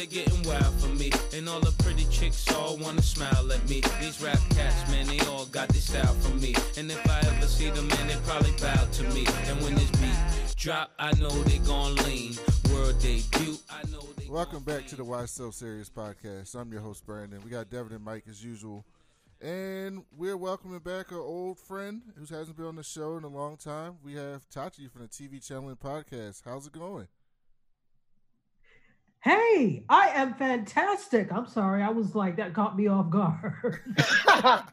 in the club, they getting wild for me. And all the pretty chicks all wanna smile at me. These rap cats, man, they all got this style from me. And if I ever see them, man, they probably bow to me. And when this beat drop, I know they gon' lean. World debut, I know they Welcome back to the Why So Serious podcast. I'm your host, Brandon. We got Devin and Mike as usual. And we're welcoming back our old friend who hasn't been on the show in a long time. We have Tachi from the TV Channel and Podcast. How's it going? Hey, I am fantastic. I'm sorry. I was like, that caught me off guard.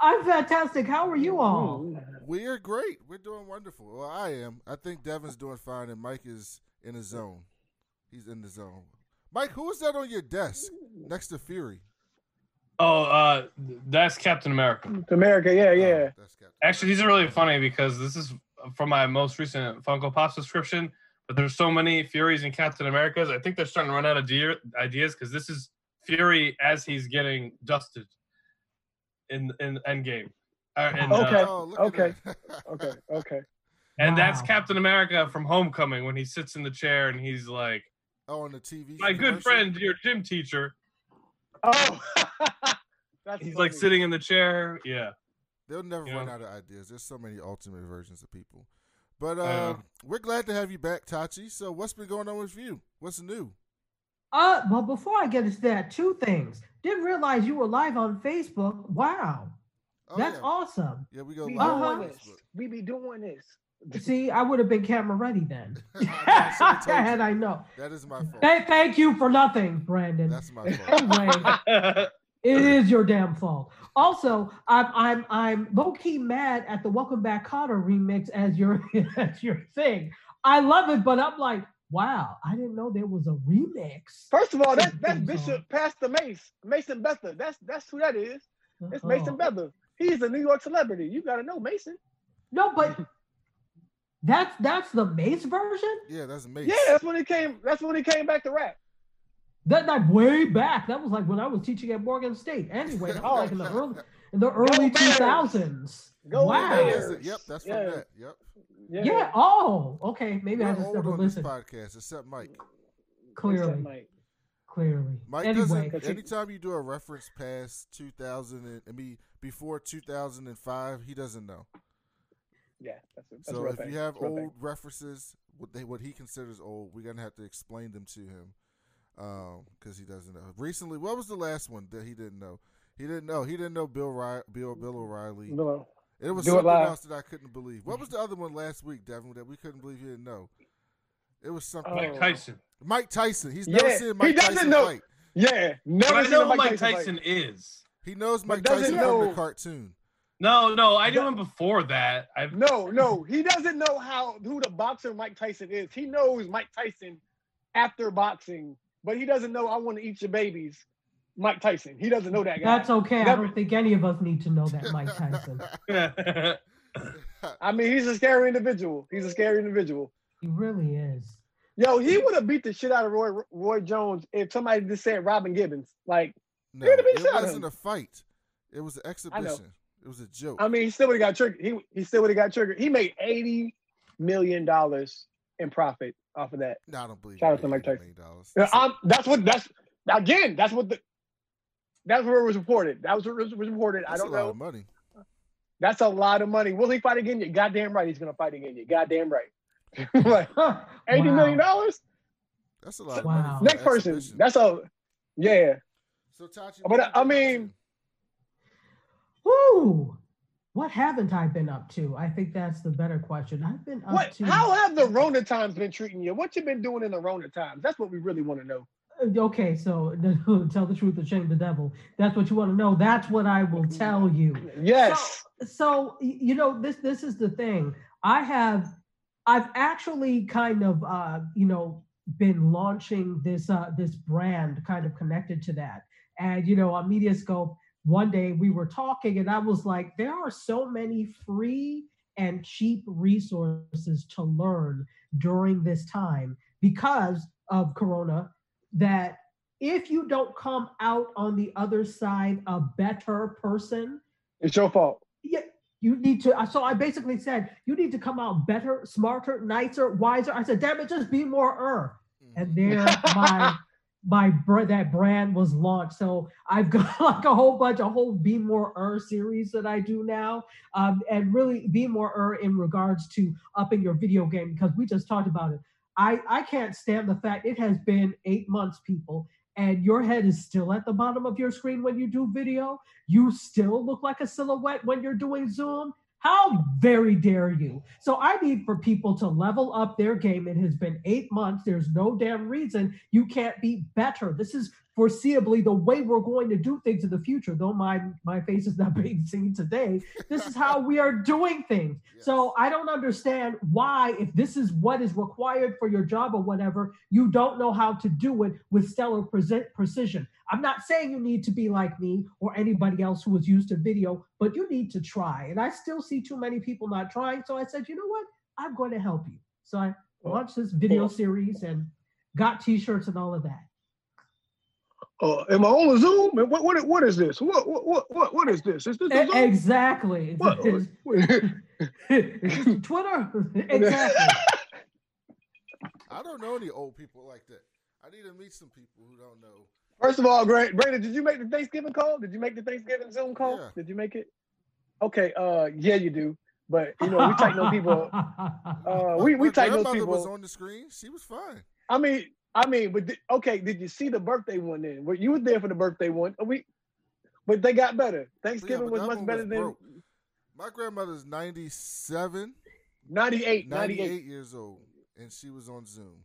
I'm fantastic. How are you all? We're great. We're doing wonderful. Well, I am. I think Devin's doing fine, and Mike is in the zone. He's in the zone. Mike, who is that on your desk next to Fury? Oh, uh, that's Captain America. America, yeah, yeah. Oh, that's Captain. Actually, these are really funny because this is from my most recent Funko Pop subscription. But there's so many Furies and Captain Americas. I think they're starting to run out of de- ideas because this is Fury as he's getting dusted in in Endgame. Uh, in, uh, Okay, Oh, okay. Okay, okay. and that's Captain America from Homecoming when he sits in the chair and he's like, oh, on the TV. "My good friend, your gym teacher." Oh, that's He's like sitting in the chair. Yeah. They'll never You run know? out of ideas. There's so many ultimate versions of people. But uh, Uh. we're glad to have you back, Tachi. So what's been going on with you? What's new? Uh, well, before I get into that, two things. Didn't realize you were live on Facebook. Wow, Oh, that's yeah. awesome. Yeah, we go We live Uh-huh. on. Facebook. We be doing this. See, I would have been camera ready then. I know, I Had. I know. That is my fault. Th- thank you for nothing, Brandon. That's my fault. Anyway, it is your damn fault. Also, I'm I'm I'm low key mad at the Welcome Back Kotter remix as your as your thing. I love it, but I'm like, wow, I didn't know there was a remix. First of all, that's that's Bishop Pastor Mase, Mason Betha. That's that's who that is. It's Oh. Mason Betha. He's a New York celebrity. You gotta know Mason. No, but that's that's the Mase version. Yeah, that's amazing. Yeah, that's when he came. That's when he came back to rap. That like way back. That was like when I was teaching at Morgan State. Anyway, that was like in the early in the early two Bears. thousands. Go wow. Bears. Yep, that's from that. Yep. Yeah. Oh, okay. Maybe I We're just old never listened. podcast, except Mike. Clearly, Mike. clearly. Mike anyway, doesn't. Anytime you do a reference past 2000, and, I mean before 2005, he doesn't know. Yeah, that's, a- that's so if thing. you have That's old thing. references, what they what he considers old, we're gonna have to explain them to him, Um, because he doesn't know. Recently, what was the last one that he didn't know? He didn't know. He didn't know Bill Ry- Bill Bill O'Reilly. No, It was Do it something live. else that I couldn't believe. What was the other one last week, Devin, that we couldn't believe he didn't know? It was something. Mike Tyson. Mike Tyson. He's never Yeah, seen he Mike doesn't Tyson know- fight. Yeah, never But I know who Mike fight. Tyson is. He knows But Mike doesn't Tyson from the cartoon. No, no, I knew him before that. I've No, no, he doesn't know how who the boxer Mike Tyson is. He knows Mike Tyson after boxing, but he doesn't know I want to eat your babies. Mike Tyson. He doesn't know that guy. that's okay. I don't think any of us need to know that Mike Tyson. I mean, he's a scary individual. He's a scary individual. he really is. Yo, he would have beat the shit out of Roy Roy Jones if somebody just said Robin Givens. Like, no, He'd have it shot wasn't him. a fight. It was an exhibition. It was a joke. I mean, he still would have got triggered. He he still would have got triggered. He made eighty million dollars in profit off of that. no, I don't believe. Shout out to Mike Tyson. million dollars. I'm- that's what that's again. That's what the that's where it was reported. That was what was was reported. I don't a lot know. of money. That's a lot of money. Will he fight again? You goddamn right. He's gonna fight again. You goddamn right. like Huh. eighty Wow. million dollars. That's a lot of Wow. money. Next an person. exhibition. That's a yeah. So Tachi, But, what uh, I mean- to? Woo! What haven't I been up to? I think that's the better question. I've been up What? to. How have the Rona times been treating you? What you been doing in the Rona times? That's what we really want to know. Okay, so tell the truth or shame the devil. That's what you want to know. That's what I will tell you. Yes. so y- you know this this is the thing i have i've actually kind of uh you know been launching this uh this brand kind of connected to that and you know on mediascope one day we were talking and i was like there are so many free and cheap resources to learn during this time because of corona that if you don't come out on the other side a better person It's your fault. yeah, You need to. So I basically said, you need to come out better, smarter, nicer, wiser. I said, damn it, just be more er. And there my my that brand was launched. So I've got like a whole bunch, a whole Be More Er series that I do now, um, and really Be More Er in regards to upping your video game because we just talked about it. I I can't stand the fact it has been eight months, people, and your head is still at the bottom of your screen when you do video. You still look like a silhouette when you're doing Zoom. How very dare you? So I need for people to level up their game. It has been eight months. There's no damn reason you can't be better. This is foreseeably the way we're going to do things in the future. Though my my face is not being seen today, this is how we are doing things. Yes. So I don't understand why, if this is what is required for your job or whatever, you don't know how to do it with stellar preci- precision. I'm not saying you need to be like me or anybody else who was used to video, but you need to try. And I still see too many people not trying. So I said, you know what? I'm going to help you. So I launched this video series and got t-shirts and all of that. Uh, am I on a Zoom? What what what is this? What what what what, what is this? Is this a Zoom? exactly. What? Is, is this Twitter? exactly. I don't know any old people like that. I need to meet some people who don't know. First of all, Greg, Brandon, did you make the Thanksgiving call? Did you make the Thanksgiving Zoom call? Yeah. Did you make it? Okay, uh, yeah, you do. But you know, we tight know people. Uh, we we my tight know grandmother was on the screen. She was fine. I mean, I mean, but di- okay, did you see the birthday one then? Well, you were there for the birthday one. We, but they got better. Thanksgiving but was much better was than broke. My grandmother's 97, 98, 98. 98 years old, and she was on Zoom.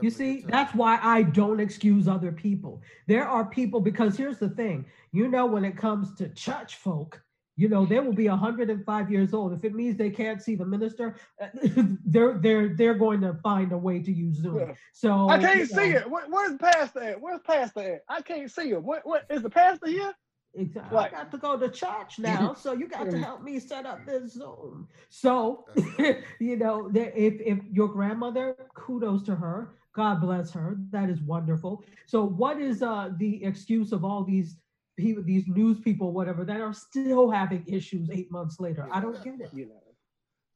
You see, that's why I don't excuse other people. There are people because here's the thing. You know, when it comes to church folk, you know, they will be 105 years old. If it means they can't see the minister, they're they're they're going to find a way to use Zoom. Yeah. So I can't see know, it. Where, where's Pastor at? Where's Pastor at? I can't see him. What, what is the pastor here? exa- I got to go to church now, so you got to help me set up this Zoom. So, you know, if if your grandmother, kudos to her. God bless her. That is wonderful. So, what is uh the excuse of all these people, these news people, whatever, that are still having issues eight months later? I don't get it. You know.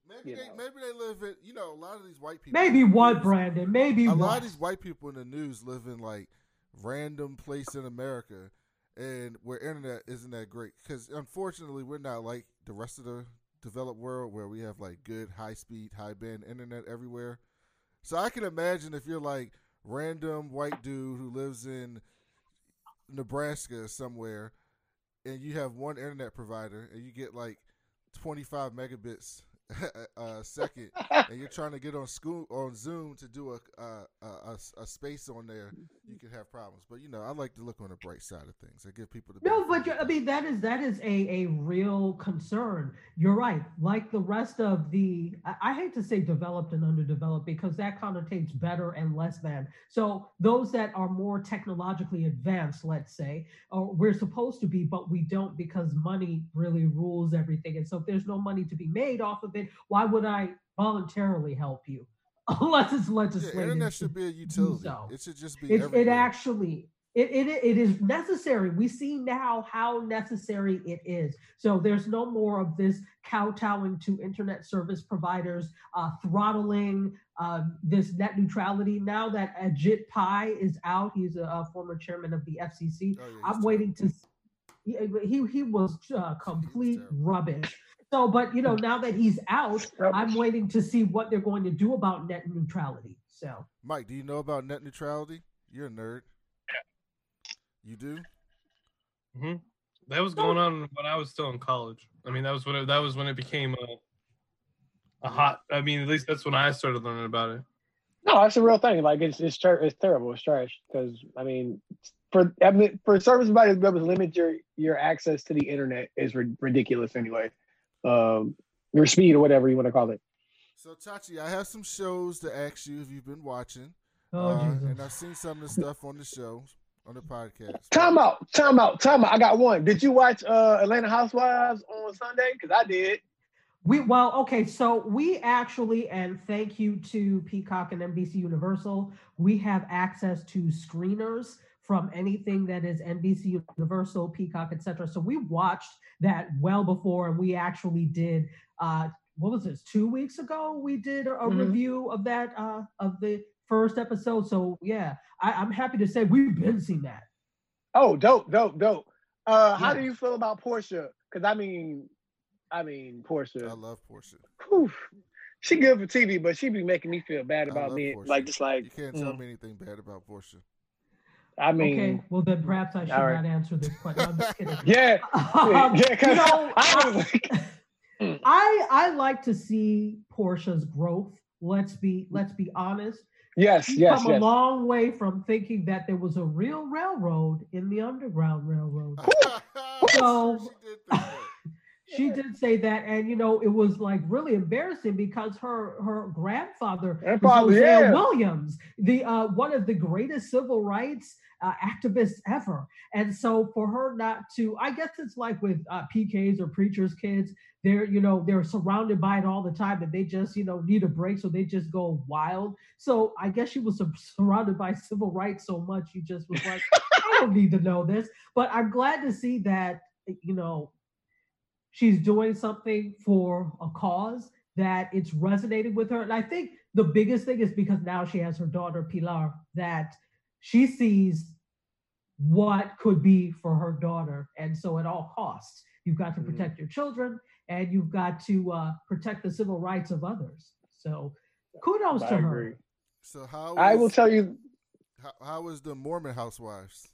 Maybe you they know. maybe they live in you know a lot of these white people. Maybe what, Brandon? Maybe A what? lot of these white people in the news live in like random place in America, and where internet isn't that great. Because unfortunately, we're not like the rest of the developed world where we have like good high speed, high band internet everywhere. So I can imagine if you're like random white dude who lives in Nebraska somewhere, and you have one internet provider, and you get like 25 megabits a second, and you're trying to get on school on Zoom to do a a, a, space on there, you could have problems. But you know, I like to look on the bright side of things. I give people the No, but I mean that is that is a a real concern. You're right. Like the rest of the, I, I hate to say developed and underdeveloped because that connotates better and less than. So those that are more technologically advanced, let's say, or we're supposed to be, but we don't because money really rules everything. And so if there's no money to be made off of it, why would I voluntarily help you? Unless it's yeah, legislated. internet should be a utility. so. It should just be. it, it actually it, it it is necessary we see now how necessary it is so there's no more of this kowtowing to internet service providers uh, throttling uh, this net neutrality now that ajit pai is out he's a, a former chairman of the fcc Oh, yeah, i'm waiting to he he, was uh, complete rubbish so but you know now that he's out i'm waiting to see what they're going to do about net neutrality so Mike, do you know about net neutrality? You're a nerd. You do? hmm That was going on when I was still in college. I mean, that was when it, that was when it became a a hot. I mean, at least that's when I started learning about it. No, that's a real thing. Like it's it's ter- it's terrible. It's trash. Because I mean, for I mean, for service providers to be able to limit your your access to the internet is ri- ridiculous anyway. Um, your speed or whatever you want to call it. So Tachi, I have some shows to ask you if you've been watching. oh Uh, Jesus. and I've seen some of the stuff on the show, on the podcast. Time out, time out, time out. I got one. Did you watch uh Atlanta Housewives on Sunday? Because I did. We well, okay, so we actually, and thank you to Peacock and NBC Universal, we have access to screeners from anything that is NBC Universal, Peacock, etc. So we watched that well before, and we actually did. Uh, what was this? Two weeks ago, we did a, Mhm. review of that uh, of the first episode. So yeah, I, I'm happy to say we've been seeing that. Oh, dope, dope, dope. Uh, how do you feel about Porsha? Because I mean, I mean Porsha. I love Porsha. whew, she good for TV, but she be making me feel bad about me. Porsha. Like just like You can't tell mm, me anything bad about Porsha. I mean, okay, well then perhaps I should all right. not answer this question. I'm just kidding. yeah, Um, yeah. you know, I was I- like, I I like to see Porsha's growth. Let's be let's be honest. yes, She's yes, come a long way from thinking that there was a real railroad in the Underground Railroad. So- she did think that. She did say that, and you know, it was like really embarrassing because her her grandfather was Grandfather, Hosea yeah. Williams, the uh, one of the greatest civil rights uh, activists ever. And so for her not to, I guess it's like with uh, PKs or preachers' kids, they're you know they're surrounded by it all the time, and they just you know need a break, so they just go wild. So I guess she was surrounded by civil rights so much, she just was like, I don't need to know this. But I'm glad to see that you know she's doing something for a cause that it's resonated with her. And I think the biggest thing is because now she has her daughter Pilar that she sees what could be for her daughter. And so at all costs, you've got to Mhm. protect your children and you've got to uh, protect the civil rights of others. So kudos I to agree. her. So how I will tell you. how, how was the Mormon housewives?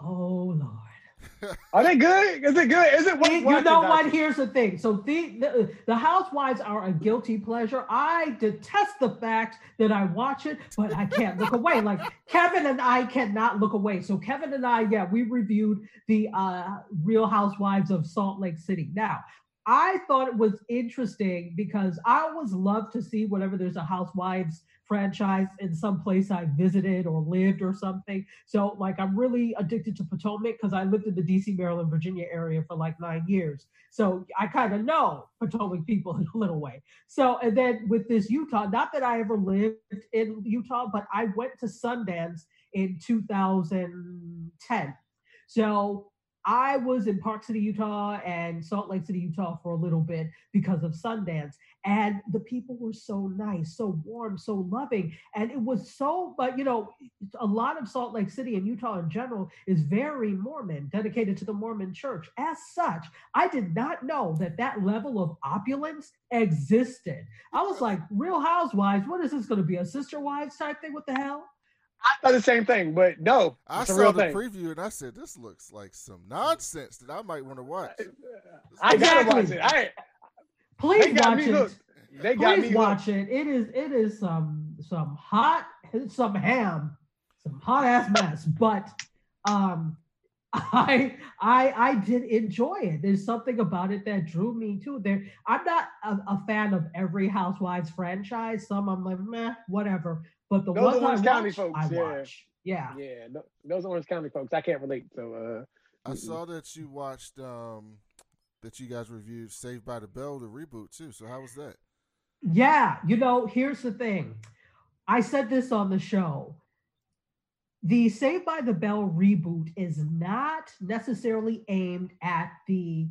Oh Lord. Are they good? Is it good? Is it what? you know what? Here's the thing. So the, the the housewives are a guilty pleasure. I detest the fact that I watch it, but I can't look away. Like Kevin and I cannot look away. So Kevin and I, yeah, we reviewed the uh, Real Housewives of Salt Lake City. Now, I thought it was interesting because I always love to see whenever there's a Housewives franchise in some place I visited or lived or something. So, like, I'm really addicted to Potomac because I lived in the DC, Maryland, Virginia area for like nine years. So, I kind of know Potomac people in a little way. So, and then with this Utah, not that I ever lived in Utah, but I went to Sundance in 2010. So, I was in Park City, Utah, and Salt Lake City, Utah for a little bit because of Sundance. And the people were so nice, so warm, so loving. And it was so, but you know, a lot of Salt Lake City and Utah in general is very Mormon, dedicated to the Mormon church. As such, I did not know that that level of opulence existed. I was like, Real Housewives, what is this going to be? A Sister Wives type thing? What the hell? I thought the same thing, but no, I it's a saw real the thing. preview and I said, "This looks like some nonsense that I might want to watch." I gotta Exactly. watch it. I, Please they watch it. hooked. They got Please me hooked. watch it. It is it is some some hot some ham, some hot ass mess. But um I I I did enjoy it. There's something about it that drew me to. There, I'm not a, a fan of every Housewives franchise. Some I'm like, meh, whatever. But the Those are ones I Orange County watch, folks, I yeah. watch. Yeah. Yeah, those Orange County folks. I can't relate. So, uh, I Mm-mm. saw that you watched um that you guys reviewed Saved by the Bell the reboot too. So how was that? Yeah, you know, here's the thing. I said this on the show. The Saved by the Bell reboot is not necessarily aimed at the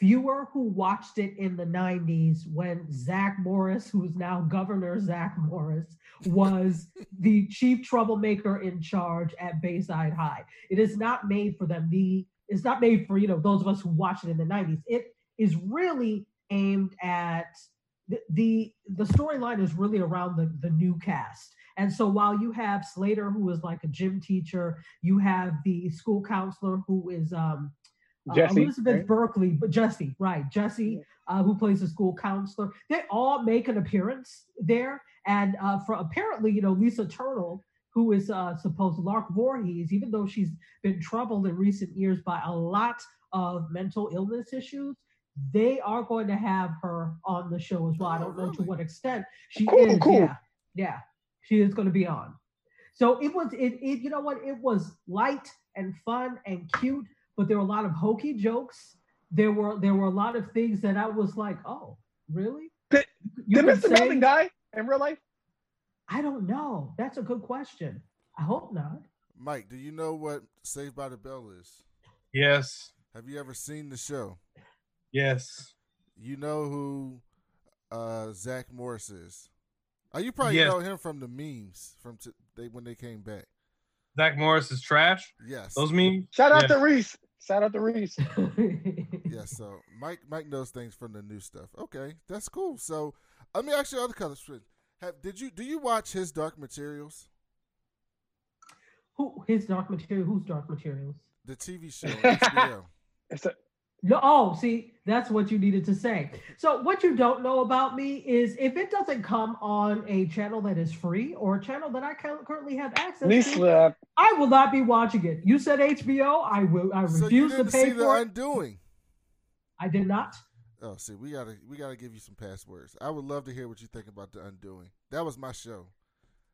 viewer who watched it in the 90s when Zach Morris, who's now Governor Zach Morris, was the chief troublemaker in charge at Bayside High. It is not made for them. The it's not made for, you know, those of us who watched it in the 90s. It is really aimed at the the, the storyline is really around the, the new cast. And so while you have Slater, who is like a gym teacher, you have the school counselor who is um, uh, Jesse, Elizabeth right? Berkley, but Jesse, right? Jesse, uh, who plays the school counselor. They all make an appearance there, and uh, for apparently, you know, Lisa Turtle, who is uh, supposed Lark Voorhees, even though she's been troubled in recent years by a lot of mental illness issues. They are going to have her on the show as well. I Oh, don't know to what extent she Cool, is. cool. Yeah, yeah, she is going to be on. So it was it, it you know what it was light and fun and cute, but there were a lot of hokey jokes. There were there were a lot of things that I was like, oh, really? Did- Did Mr. say- Belding die in real life? I don't know. That's a good question. I hope not. Mike, do you know what Saved by the Bell is? Yes. Have you ever seen the show? Yes. You know who uh, Zach Morris is? Oh, you probably Yes. know him from the memes from t- they when they came back. Zach Morris is trash. Yes. Those memes. Shout out Yeah. to Reese. Shout out to Reese. yes. So Mike Mike knows things from the new stuff. Okay, that's cool. So let me ask you other question. Have did you do you watch his Dark Materials, Who his dark material? Who's dark materials? the TV show? It's a, No, oh, see, that's what you needed to say. So, what you don't know about me is if it doesn't come on a channel that is free or a channel that I currently have access knee to. I will not be watching it. You said HBO, I will. I so you refuse to didn't pay see the for it. Undoing? I did not. Oh, see, we gotta we gotta give you some passwords. I would love to hear what you think about the Undoing. That was my show.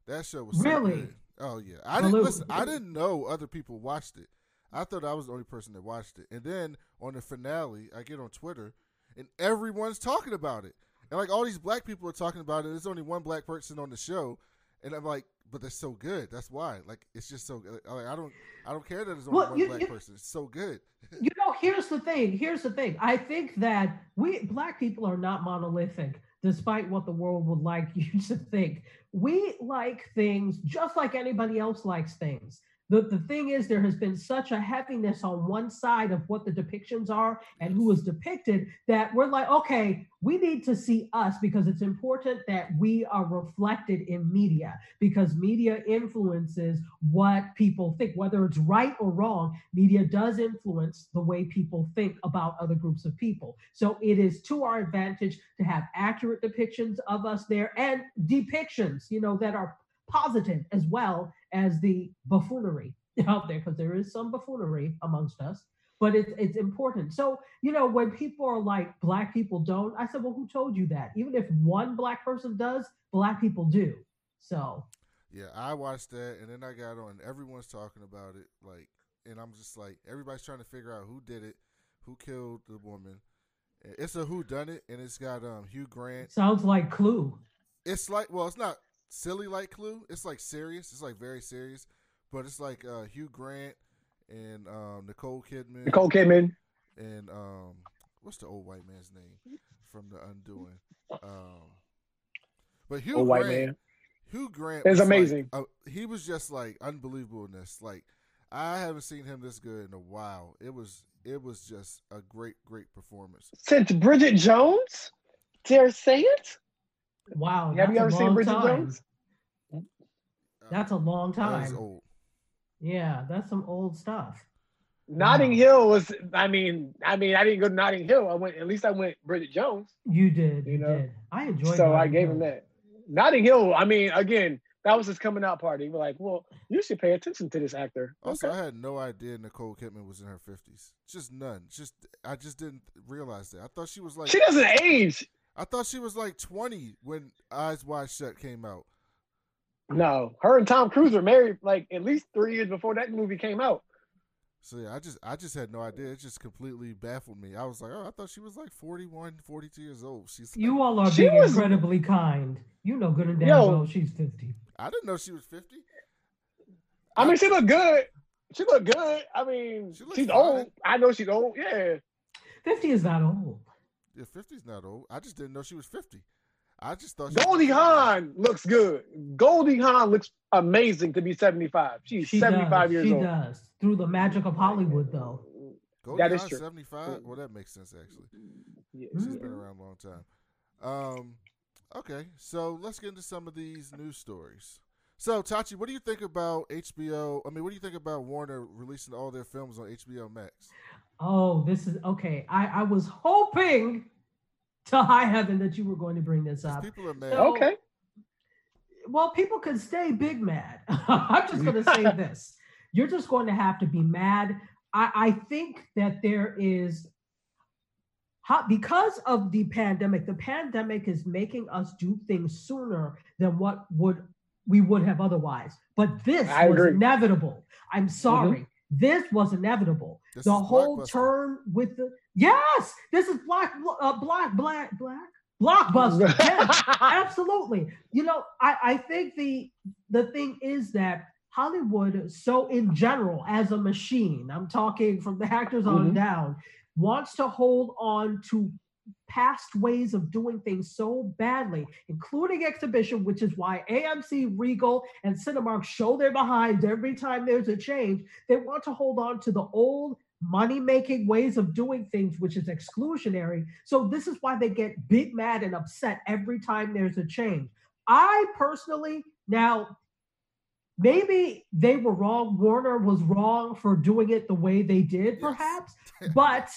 That show was so Really? good. Oh yeah, I didn't listen. I didn't know other people watched it. I thought I was the only person that watched it. And then on the finale, I get on Twitter, and everyone's talking about it. And like all these black people are talking about it. There's only one black person on the show, and I'm like, but they're so good. That's why. Like it's just so. good. Like, I don't. I don't care that there's only Well, one you- black you- person. It's so good. You know, here's the thing. Here's the thing. I think that we black people are not monolithic, despite what the world would like you to think. We like things just like anybody else likes things. The, the thing is, there has been such a heaviness on one side of what the depictions are and who is depicted that we're like, okay, we need to see us because it's important that we are reflected in media because media influences what people think, whether it's right or wrong. Media does influence the way people think about other groups of people. So it is to our advantage to have accurate depictions of us there and depictions, you know, that are positive as well as the buffoonery out there, because there is some buffoonery amongst us. But it's it's important. So you know when people are like black people don't, I said, well, who told you that? Even if one black person does, black people do. So Yeah, I watched that, and then I got on. Everyone's talking about it, like, and I'm just like, everybody's trying to figure out who did it, who killed the woman. It's a who done it, and it's got um Hugh Grant. sounds like Clue. It's like, well, it's not silly like Clue. It's like serious. It's like very serious, but it's like uh Hugh Grant and um Nicole Kidman Nicole Kidman. and um what's the old white man's name from the Undoing? Um, but Hugh Old white Grant. man. Hugh Grant is was like- amazing. uh, he was just like unbelievable in this. Like I haven't seen him this good in a while. It was it was just a great great performance. Since Bridget Jones, dare say it? Wow, Have you that's ever a seen long Bridget time. Jones? Uh, That's a long that is time. old. Yeah, that's some old stuff. Notting Wow. Hill was. I mean, I mean, I didn't go to Notting Hill. I went. At least I went Bridget Jones. You did, You you, know? did. I enjoyed. so I gave Hill. him that. Notting Hill. I mean, again, that was his coming out party. We're like, well, you should pay attention to this actor. Also, Okay. I had no idea Nicole Kidman was in her fifties. Just none. Just I just didn't realize that. I thought she was like She doesn't age. I thought she was like twenty when Eyes Wide Shut came out. No, her and Tom Cruise were married like at least three years before that movie came out. So yeah, I just I just had no idea. It just completely baffled me. I was like, oh, I thought she was like 41, 42 years old. She's like, You all are She being was- incredibly kind. You know good and damn Yo. well she's fifty. I didn't know she was fifty. I mean, she looked good. She looked good. I mean, She she's fine. old. I know she's old. Yeah. Fifty is not old. Yeah, 50's not old. I just didn't know she was 50. I just thought she Goldie was Hawn looks good. Goldie Hawn looks amazing to be 75. She's She 75 does. years she old. She does. Through the magic of Hollywood, though. Goldie That is Hawn, true. 75? Well, that makes sense, actually. Yeah. She's been around a long time. Um, okay, so let's get into some of these news stories. So, Tachi, what do you think about HBO? I mean, what do you think about Warner releasing all their films on HBO Max? Oh, this is okay. I, I was hoping to high heaven that you were going to bring this up. People are mad. So- Okay. Well, people can stay big mad. I'm just going to say this. You're just going to have to be mad. I, I think that there is, how, because of the pandemic, the pandemic is making us do things sooner than what would we would have otherwise. But this I was agree. inevitable. I'm mm-hmm. sorry. This was inevitable. This the whole Blockbuster. turn with the yes, this is black, uh, black, black, black, blockbuster. Yes absolutely you know i i think the the thing is that Hollywood, so in general, as a machine, I'm talking from the actors on Mhm. down, wants to hold on to past ways of doing things so badly, including exhibition, which is why AMC, Regal, and Cinemark show their behinds every time there's a change. They want to hold on to the old money making ways of doing things, which is exclusionary. So, this is why they get big mad and upset every time there's a change. I personally, now, maybe they were wrong. Warner was wrong for doing it the way they did, Yes. perhaps, but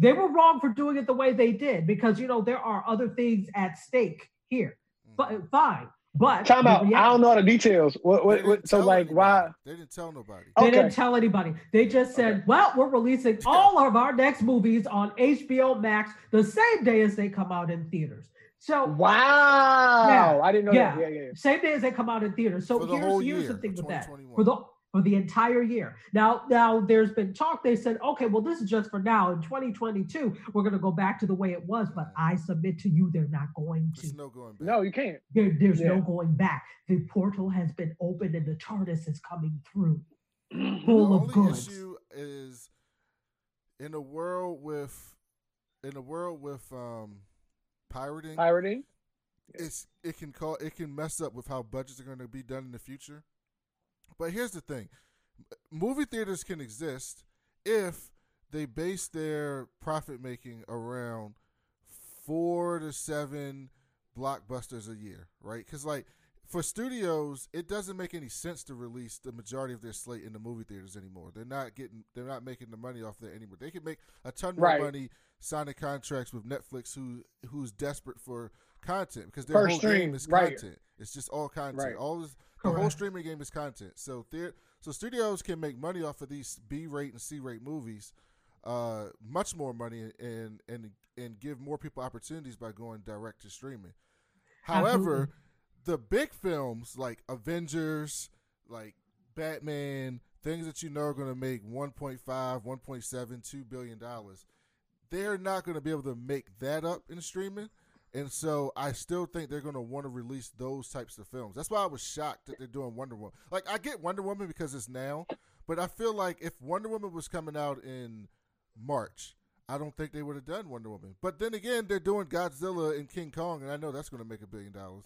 they were wrong for doing it the way they did because, you know, there are other things at stake here. Mm. But fine. But Time out. rea- I don't know the details. What? What? what so like, anybody. why? They didn't tell nobody. They Okay. didn't tell anybody. They just said, Okay. well, we're releasing all of our next movies on HBO Max the same day as they come out in theaters. So, Wow! Yeah, I didn't know yeah. that. Yeah, yeah. yeah. same day as they come out in theaters. So the here's, here's year the thing with that. For the for the entire year. Now, now there's been talk. They said, okay, well, this is just for now. In 2022, we're going to go back to the way it was. But I submit to you, they're not going to. There's no going back. No, you can't. There, there's Yeah. no going back. The portal has been opened and the TARDIS is coming through, the of only goods. issue is in a world with in a world with um pirating Pirating. it's it can call it can mess up with how budgets are going to be done in the future. But here's the thing: movie theaters can exist if they base their profit making around four to seven blockbusters a year, right? Because like for studios, it doesn't make any sense to release the majority of their slate in the movie theaters anymore. They're not getting, they're not making the money off that anymore. They can make a ton more Right. money signing contracts with Netflix, who who's desperate for content because their Per whole stream, game is right. content. It's just all content. Right. All this, the whole streaming game is content. So there, so studios can make money off of these B rate and C rate movies, uh, much more money and and and give more people opportunities by going direct to streaming. However, Absolutely. the big films like Avengers, like Batman, things that you know are going to make 1.5, 1.7, 2 billion dollars, they're not going to be able to make that up in streaming. And so I still think they're going to want to release those types of films. That's why I was shocked that they're doing Wonder Woman. Like I get Wonder Woman because it's now, but I feel like if Wonder Woman was coming out in March, I don't think they would have done Wonder Woman. But then again, they're doing Godzilla and King Kong, and I know that's going to make a billion dollars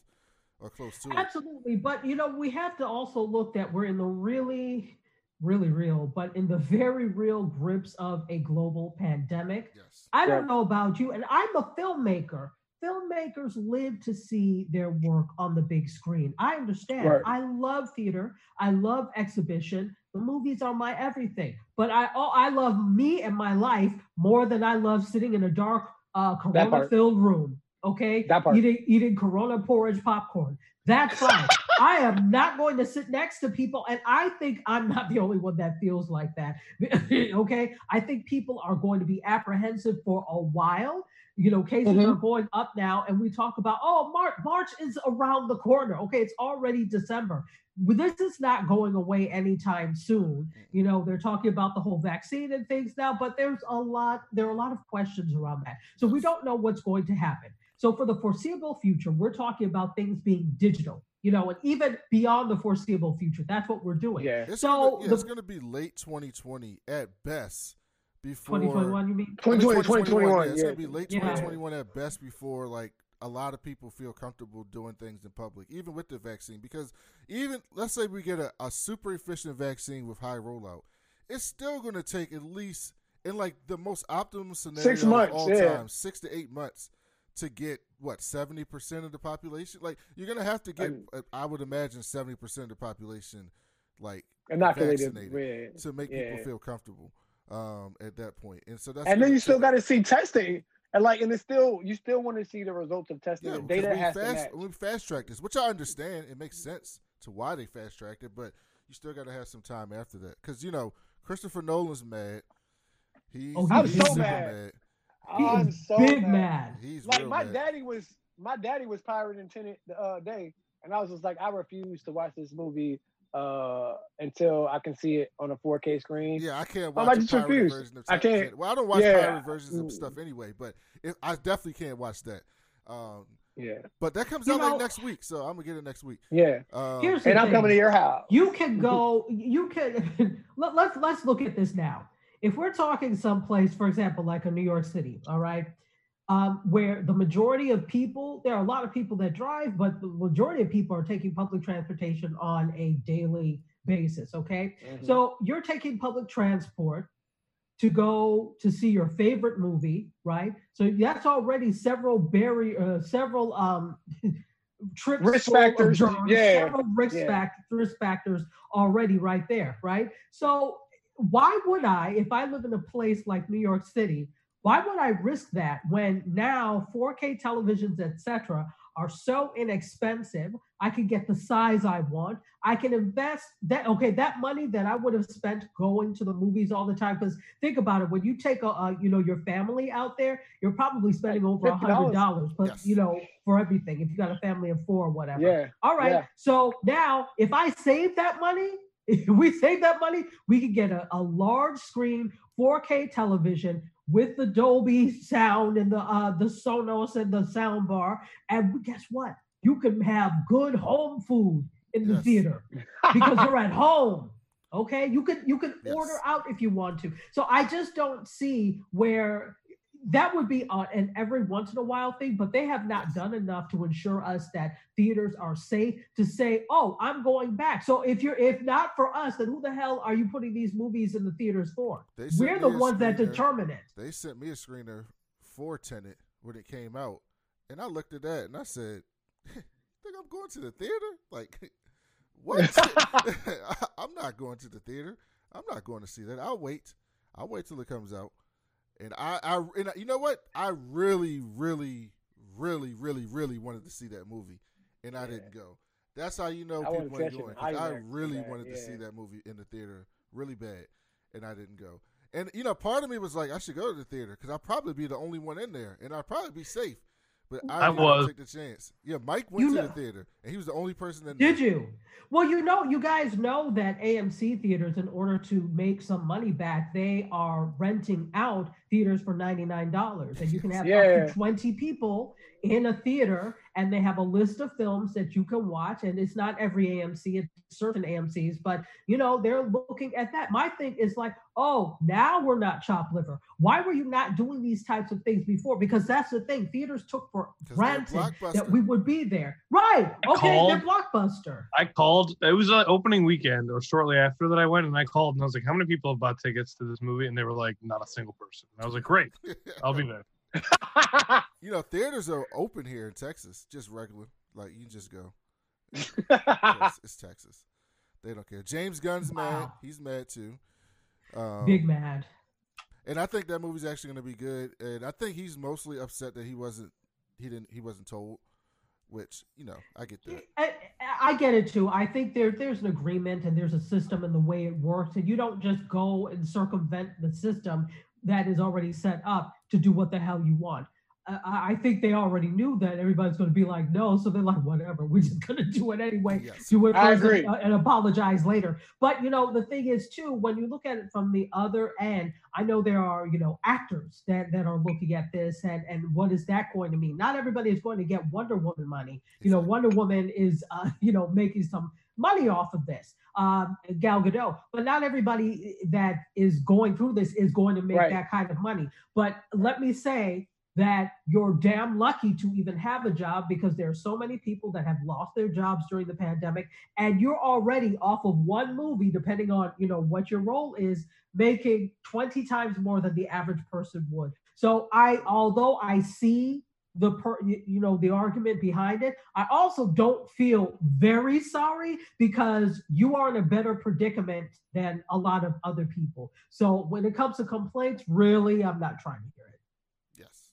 or close to it. Absolutely. But you know, we have to also look that we're in the really, really real, but in the very real grips of a global pandemic. Yes. I don't know about you, and I'm a filmmaker. Filmmakers live to see their work on the big screen. I understand. Right. I love theater. I love exhibition. The movies are my everything. But I oh, I love me and my life more than I love sitting in a dark, uh, corona-filled room. Okay, That part. eating eating Corona porridge popcorn. That's fine. I am not going to sit next to people, and I think I'm not the only one that feels like that. okay, I think people are going to be apprehensive for a while. You know, cases Mhm. are going up now, and we talk about oh, March March is around the corner. Okay, it's already December. This is not going away anytime soon. You know, they're talking about the whole vaccine and things now, but there's a lot. There are a lot of questions around that, so we don't know what's going to happen. So for the foreseeable future, we're talking about things being digital, you know, and even beyond the foreseeable future, that's what we're doing. Yeah. It's So gonna, yeah, the- it's going to be late 2020 at best before 2021, you mean? 2020, 2021, 2021. yeah, it's gonna be late Yeah. 2021 at best before like a lot of people feel comfortable doing things in public, even with the vaccine. Because even let's say we get a, a super efficient vaccine with high rollout, it's still going to take at least in like the most optimum scenario Six months, of all yeah. time, six to eight months to get what seventy percent of the population. Like you're going to have to get, And- uh, I would imagine seventy percent of the population like Inoculated. vaccinated Yeah. to make Yeah. people feel comfortable um, at that point. And so that's And then you still got to see testing, and like, and it's still you still want to see the results of testing. Yeah, the data we has to fast, match. we fast tracked this, which I understand. It makes sense to why they fast tracked it, but you still got to have some time after that. Because you know Christopher Nolan's mad. He's, Oh, I'm he's so super mad. He I'm so big mad. mad. He's Like real my mad. daddy was, my daddy was pirating Tenet the uh, day, and I was just like, I refuse to watch this movie uh, until I can see it on a 4K screen. Yeah, I can't I'm watch like, a just pirated refused. version of I can't- Well, I don't watch yeah. pirated versions of Mm. stuff anyway, but if, I definitely can't watch that. Um, Yeah. But that comes You out like next week, so I'm gonna get it next week. Yeah. Um, Here's the And I'm coming to your house. you can go you can let, let's let's look at this now if we're talking someplace for example like a new york city all right um, where the majority of people there are a lot of people that drive but the majority of people are taking public transportation on a daily basis okay Mhm. so you're taking public transport to go to see your favorite movie, right? So that's already several barrier, uh, several um, trips, Risk factors, yeah, several risk, yeah. fact, risk factors already right there, right? So why would I, if I live in a place like New York City, why would I risk that when now 4K televisions, etc., are so inexpensive? I can get the size I want. I can invest that. Okay, that money that I would have spent going to the movies all the time. Because think about it, when you take a, uh, you know, your family out there, you're probably spending over a hundred dollars, but Yes. you know, for everything. If you got a family of four or whatever. Yeah. All right. Yeah. So now, if I save that money, if we save that money, we could get a, a large screen 4K television with the Dolby sound and the uh, the Sonos and the sound bar. And guess what? You can have good home food in the Yes. theater because you're at home. Okay, you could you could Yes. order out if you want to. So I just don't see where that would be uh, an every once in a while thing, but they have not done enough to ensure us that theaters are safe to say, "Oh, I'm going back." So if you're if not for us, then who the hell are you putting these movies in the theaters for? They We're the me a ones that determine it. They sent me a screener for Tenet when it came out, and I looked at that and I said, "Think I'm going to the theater? Like, what? I'm not going to the theater. I'm not going to see that. I'll wait. I'll wait till it comes out." And I, I, and I- you know what? I really, really, really, really, really wanted to see that movie, and I didn't go. That's how you know I people to ain't it going. in 'cause I really bad, wanted to see that movie in the theater really bad, and I didn't go. And you know, part of me was like, I should go to the theater because I'll probably be the only one in there, and I'd probably be safe. But I, I didn't was. take the chance. Yeah, Mike went You to know- the theater, and he was the only person in Did you? Well, you know, you guys know that AMC theaters, in order to make some money back, they are renting out theaters for $99. And you can have up to 20 people in a theater, and they have a list of films that you can watch. And it's not every AMC, it's certain AMCs, but you know, they're looking at that. My thing is like, oh, now we're not chop liver. Why were you not doing these types of things before? Because that's the thing. Theaters took for granted that we would be there. Right. I Okay, they're blockbuster. I called. It was an opening weekend or shortly after that I went, and I called and I was like, "How many people have bought tickets to this movie?" And they were like, "Not a single person." And I was like, "Great, I'll be there." you know, theaters are open here in Texas, just regular. Like you can just go. It's, it's Texas. They don't care. James Gunn's mad. He's mad too. Um, Big mad. and I think that movie's actually going to be good. And I think he's mostly upset that he wasn't he didn't he wasn't told. Which you know, I get that. I, I get it too. I think there there's an agreement and there's a system and the way it works, and you don't just go and circumvent the system that is already set up to do what the hell you want. Uh, I I think they already knew that everybody's going to be like, no, so they're like, whatever, we're just going to do it anyway. Yes. Do it I agree. and, uh, and apologize later. But you know, the thing is too, when you look at it from the other end, I know there are you know actors that that are looking at this, and and what is that going to mean? Not everybody is going to get Wonder Woman money. You know, Wonder Woman is uh, you know making some money off of this. Um, Gal Gadot, but not everybody that is going through this is going to make Right. that kind of money. But let me say that you're damn lucky to even have a job because there are so many people that have lost their jobs during the pandemic and you're already off of one movie depending on you know what your role is making 20 times more than the average person would so i although i see the per, you know the argument behind it i also don't feel very sorry because you are in a better predicament than a lot of other people so when it comes to complaints really i'm not trying to hear it Yes.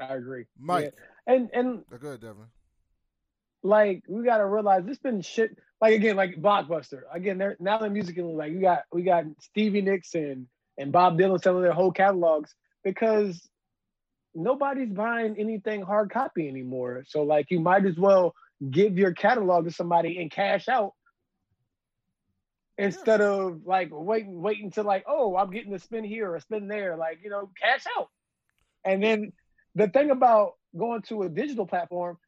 I agree. Mike. Yeah. And and Oh, go ahead, Devin. like we gotta realize this been shit. Like again, like Blockbuster. Again, they're now the music musically like we got we got Stevie Nicks and and Bob Dylan selling their whole catalogs because nobody's buying anything hard copy anymore. So like you might as well give your catalog to somebody and cash out instead of like waiting waiting to like oh I'm getting a spin here or a spin there like you know cash out. And then the thing about going to a digital platform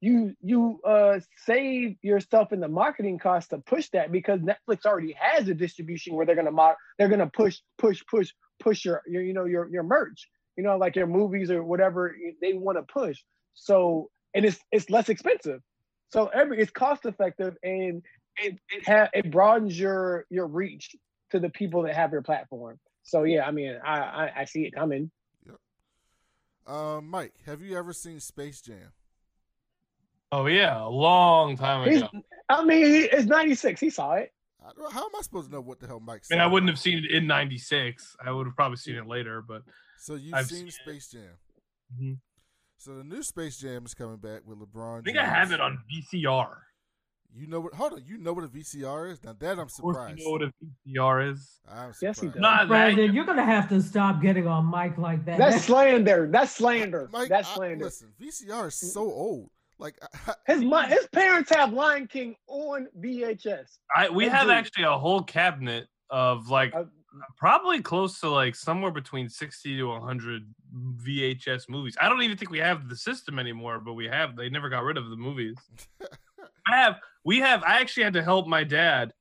you you uh save yourself in the marketing cost to push that because Netflix already has a distribution where they're gonna mo- they're gonna push push push push your, your you know your your merch you know like their movies or whatever they want to push so and it's it's less expensive so every it's cost effective and it it, ha- it broadens your your reach to the people that have your platform so yeah I mean I I, I see it coming Um, Mike, have you ever seen Space Jam? Oh yeah, a long time He's, ago. I mean he, it's 96 he saw it I don't, how am I supposed to know what the hell Mike I said? mean, I wouldn't have seen it in '96. I would have probably seen it later, but So you've I've seen seen. Space Jam. Mhm. So the new Space Jam is coming back with LeBron. I think I have it on VCR. You know what? Hold on. You know what a VCR is? Now that I'm Of surprised. you know what a VCR is. I'm surprised. Yes, he does. Not that. Brandon, you're gonna have to stop getting on Mike like that. That's slander. That's slander. Mike, That's I- slander. listen, VCR is so old. Like I, His mo- his parents have Lion King on VHS. I we I have do. actually a whole cabinet of like Uh, probably close to like somewhere between 60 to 100 VHS movies. I don't even think we have the system anymore, but we have they never got rid of the movies. I have we have I actually had to help my dad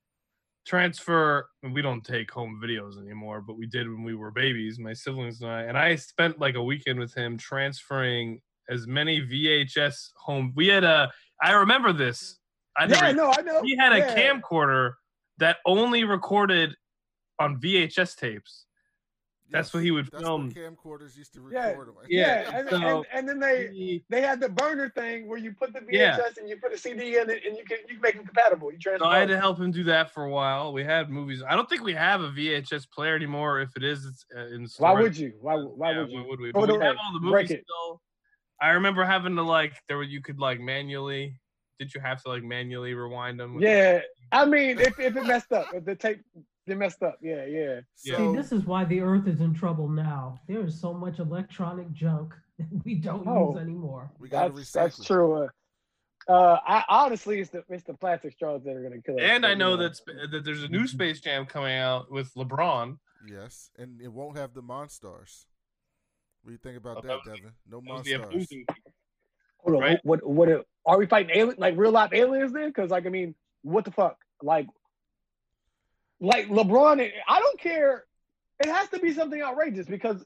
transfer we don't take home videos anymore, but we did when we were babies, my siblings and I, and I spent like a weekend with him transferring as many VHS home. We had a I remember this. I yeah, never no, I know. he had a Yeah. camcorder that only recorded on VHS tapes. That's what he would That's film. what camcorders used to Yeah, record. on. Yeah, and, so- and, and then they He- they had the burner thing where you put the VHS Yeah. and you put a CD in it and you can you can make them compatible. You transfer. So I had to help him do that for a while. We had movies. I don't think we have a VHS player anymore. If it is, it's uh, in Why would you? Why why Yeah, would you? Why would we? Throw But we have all the movies still. I remember having to like there were you could like manually. Did you have to like manually rewind them? Yeah, I mean, if, if it messed up, if the tape they messed up, yeah, yeah. See, So, this is why the Earth is in trouble now. There is so much electronic junk that we don't Oh. use anymore. we got to That's recycle. that's true. Uh, uh, I honestly, it's the it's the plastic straws that are gonna kill us. And I know you that that there's a new Space Jam coming out with LeBron. Yes, and it won't have the Monstars. What do you think about Oh, that, that was the- Devin? No That was the Monstars. Hold on, right? what what what are we fighting alien like real life aliens then? Because like I mean, what the fuck? Like, like LeBron, I don't care. It has to be something outrageous because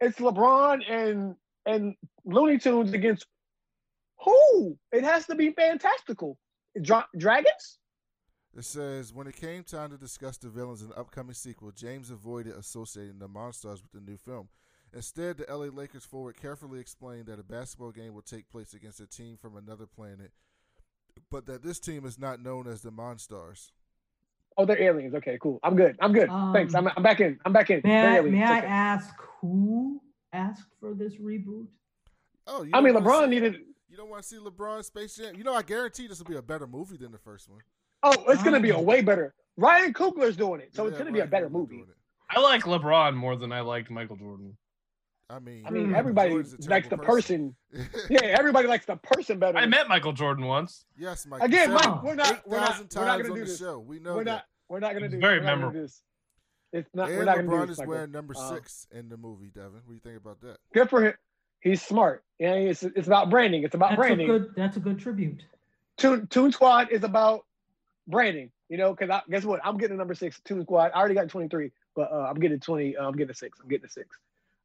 it's LeBron and and Looney Tunes against who? It has to be fantastical. Dra- dragons? It says when it came time to discuss the villains in the upcoming sequel, James avoided associating the Monstars with the new film. Instead, the LA Lakers forward carefully explained that a basketball game will take place against a team from another planet, but that this team is not known as the Monstars. Oh, they're aliens. Okay, cool. I'm good. I'm good. Um, Thanks. I'm, I'm back in. I'm back in. May They're I, aliens. may I Okay. ask who asked for this reboot? Oh, you I mean, LeBron see- needed. You don't want to see LeBron Space Jam? You know, I guarantee this will be a better movie than the first one. Oh, it's gonna be a Oh. way better. Ryan Coogler's doing it, so it's gonna be a better movie. I like LeBron more than I liked Michael Jordan. I mean, I mean, everybody likes the terrible person. Yeah, everybody likes the person better. I met Michael Jordan once. yes, Mike. Again, you Mike, Oh. we're not, eight we're not, we're not gonna do the this. show. We know We're that. not, we're not gonna It's do. very we're not gonna memorable. do this. It's not. and we're not gonna do LeBron this. is wearing number Uh, six in the movie. Devin, what do you think about that? Good for him. He's smart. Yeah, it's it's about branding. It's about That's a branding. good. That's a good tribute. Toon, Toon Squad is about branding. You know, because guess what? I'm getting a number six Toon Squad. I already got 23, but uh, I'm getting 20. Uh, I'm getting a six. I'm getting a six.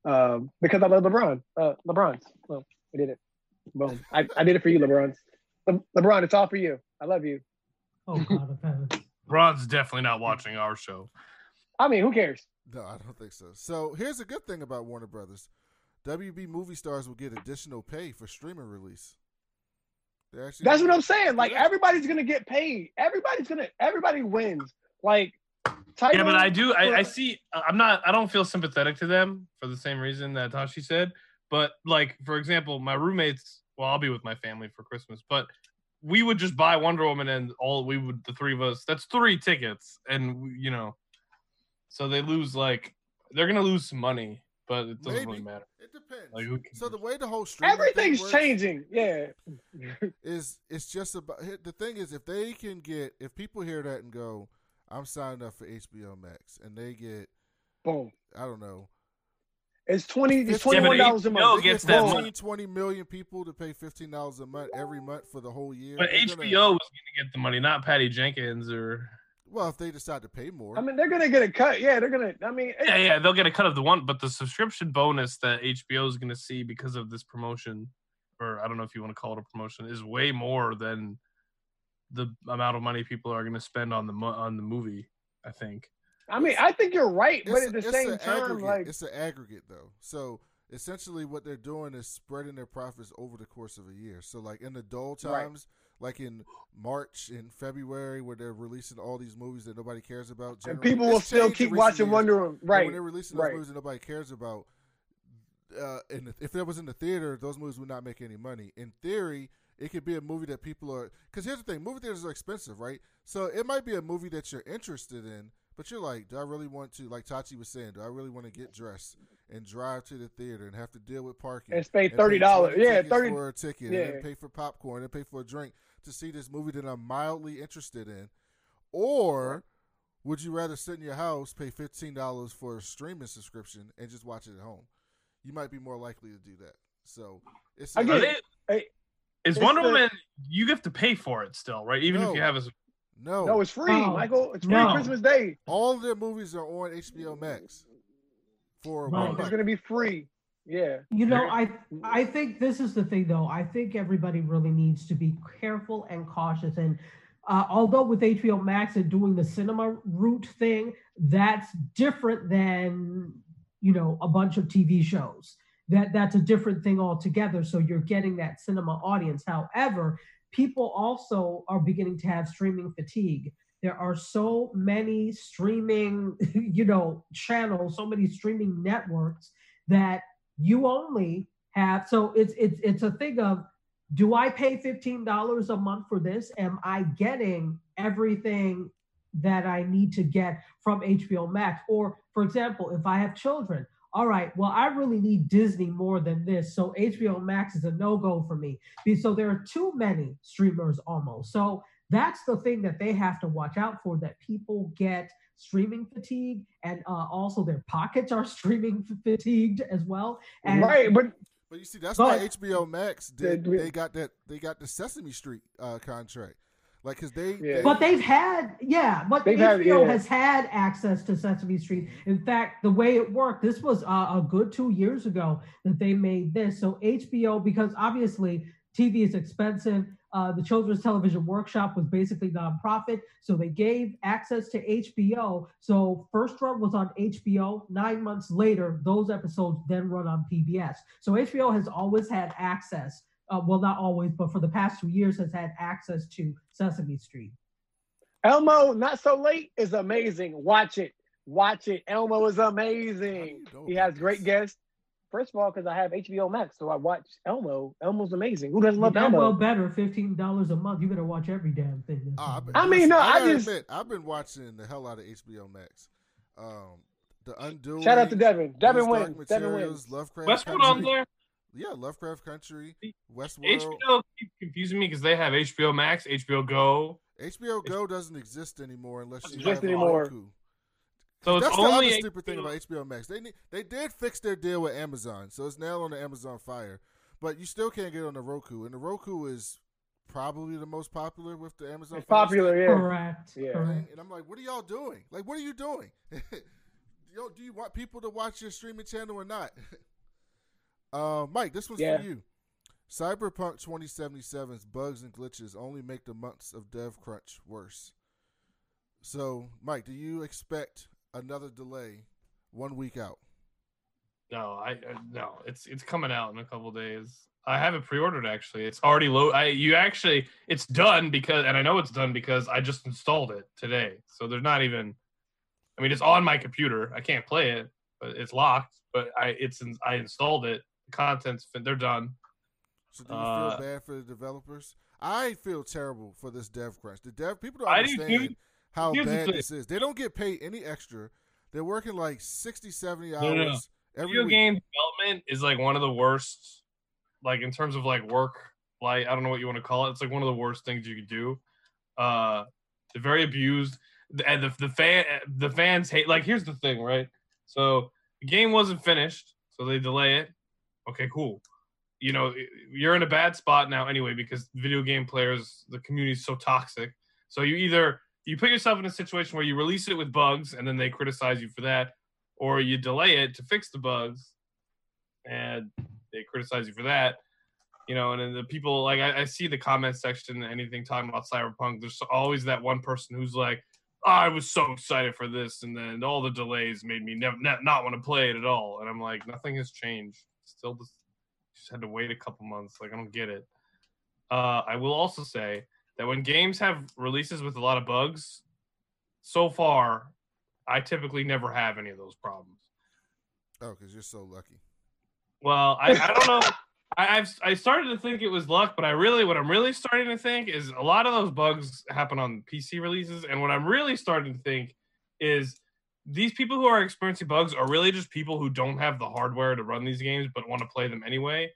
Um, because I love LeBron. Uh, LeBron's. Well, I did it. Boom. I, I did it for you, LeBron. Le- LeBron, it's all for you. I love you. Oh God of heaven. LeBron's definitely not watching our show. I mean, who cares? No, I don't think so. So here's a good thing about Warner Brothers: WB movie stars will get additional pay for streaming release. Actually That's what I'm saying. Like everybody's gonna get paid. Everybody's gonna. Everybody wins. Like. Title, Yeah, but I do. I, I see. Uh, I'm not. I don't feel sympathetic to them for the same reason that Tashi said. But like, for example, my roommates. Well, I'll be with my family for Christmas, but we would just buy Wonder Woman, and all we would the three of us. That's three tickets, and you know, so they lose like they're gonna lose some money, but it doesn't really matter. It depends. Like, who cares? so the way the whole streaming Everything's works changing. Yeah. is it's just about the thing is if they can get if people hear that and go, I'm signed up for HBO Max, and they get Boom. I don't know It's twenty. It's Yeah, twenty but dollars a month. They gets get that 15, money. 20 million people to pay fifteen dollars a month every month for the whole year. But They're HBO gonna- was gonna get the money, not Patty Jenkins or well, if they decide to pay more, I mean, they're gonna get a cut. Yeah, they're gonna. I mean, yeah, yeah, they'll get a cut of the one, but the subscription bonus that HBO is gonna see because of this promotion, or I don't know if you want to call it a promotion, is way more than the amount of money people are gonna spend on the mo- on the movie. I think. I mean, I think you're right, but It's- at the same time, aggregate. like, it's an aggregate though. So essentially, what they're doing is spreading their profits over the course of a year. So like in the dull Right. times, like in March and February, where they're releasing all these movies that nobody cares about, and people will still keep watching years, Wonder Woman. but Right. when they're releasing those right. movies that nobody cares about, uh, and if that was in the theater, those movies would not make any money. In theory, it could be a movie that people are. Because here's the thing: movie theaters are expensive, right? So it might be a movie that you're interested in, but you're like, do I really want to? Like Tachi was saying, do I really want to get dressed and drive to the theater and have to deal with parking And pay pay thirty dollars. 20 Yeah, thirty. for a ticket, and yeah. then pay for popcorn, and pay for a drink to see this movie that I'm mildly interested in, or would you rather sit in your house, pay fifteen dollars for a streaming subscription, and just watch it at home? You might be more likely to do that. So it's I a- get Are it. they- Hey, is it's Wonder the- Woman? You have to pay for it still, right? Even if you have a. no, No, it's free, Oh, Michael. It's free no. Christmas Day. all of their movies are on HBO Max for Right. one It's gonna be free. Yeah. You know, I I think this is the thing, though. I think everybody really needs to be careful and cautious. And uh, although with HBO Max and doing the cinema route thing, that's different than you know a bunch of TV shows. That that's a different thing altogether. So you're getting that cinema audience. However, people also are beginning to have streaming fatigue. There are so many streaming, you know, channels, so many streaming networks that you only have so it's it's it's a thing of do I pay $15 a month for this? Am I getting everything that I need to get from HBO Max? Or for example, if I have children, all right, well, I really need Disney more than this. So HBO Max is a no-go for me. So there are too many streamers almost. So that's the thing that they have to watch out for that people get streaming fatigue and uh, also their pockets are streaming fatigued as well. And right, but But you see, that's But- why HBO Max did. They- They got that. They got the Sesame Street uh, contract, like because they. Yeah. they- But they've had, yeah, but They've HBO had- yeah. has had access to Sesame Street. In fact, the way it worked, this was uh, a good two years ago that they made this. So HBO, because obviously TV is expensive, uh, the Children's Television Workshop was basically nonprofit, so they gave access to HBO. So first run was on HBO. Nine months later, those episodes then run on PBS. So HBO has always had access. Uh, well, not always, but for the past two years, has had access to Sesame Street. Elmo, not so late, is amazing. Watch it. Watch it. Elmo is amazing. He has great guests. First of all, because I have HBO Max, so I watch Elmo. Elmo's amazing. Who doesn't love damn well Elmo? better fifteen dollars a month. You better watch every damn thing. that's on but there. I mean, no, I gotta just- admit, I've been watching the hell out of HBO Max. Um, the Undoing. Shout out to Devin. Devin Those Dark wins. Devin Materials, wins. Lovecraft Westworld Country. on there. Yeah, Lovecraft Country, Westworld. HBO keeps confusing me because they have HBO Max, HBO Go. HBO Go doesn't exist anymore unless you Exist have anymore. Roku. So it's That's only the other stupid thing about HBO Max. They need, they did fix their deal with Amazon, so it's now on the Amazon Fire. But you still can't get on the Roku, and the Roku is probably the most popular with the Amazon. It's Fire popular, yeah. Correct. Yeah. correct. And I'm like, what are y'all doing? Like, what are you doing? Yo, do you want people to watch your streaming channel or not? uh, Mike, this one's Yeah. for you. Cyberpunk 2077's bugs and glitches only make the months of dev crunch worse. So, Mike, do you expect another delay one week out? No, I uh, no. It's it's coming out in a couple days. I have it pre-ordered actually. It's already low. I you actually it's done because and I know it's done because I just installed it today. So there's not even. I mean, it's on my computer. I can't play it, but it's locked. But I it's I installed it. Contents fin- they're done. So, do you Uh, feel bad for the developers? I feel terrible for this dev crunch. The dev people don't I do understand how bad this is. They don't get paid any extra. They're working like 60, 70 hours No, no, no. every Video week. game development is like one of the worst. Like in terms of like work, like I don't know what you want to call it. It's like one of the worst things you could do. Uh, they're very abused, and the the fan the fans hate. Like here's the thing, right? So the game wasn't finished, So they delay it. Okay, cool. You know, you're in a bad spot now anyway because video game players, the community is so toxic. So you either you put yourself in a situation where you release it with bugs and then they criticize you for that, or you delay it to fix the bugs and they criticize you for that. You know, and then the people like I, I see the comment section, anything talking about Cyberpunk. There's always that one person who's like, I was so excited for this, and then all the delays made me never not, not want to play it at all. And I'm like, nothing has changed. Still, just, just had to wait a couple months. Like I don't get it. Uh, I will also say that when games have releases with a lot of bugs, so far, I typically never have any of those problems. Oh, because you're so lucky. Well, I, I don't know. I, I've I started to think it was luck, but I really what I'm really starting to think is a lot of those bugs happen on PC releases, and what I'm really starting to think is these people who are experiencing bugs are really just people who don't have the hardware to run these games but want to play them anyway. I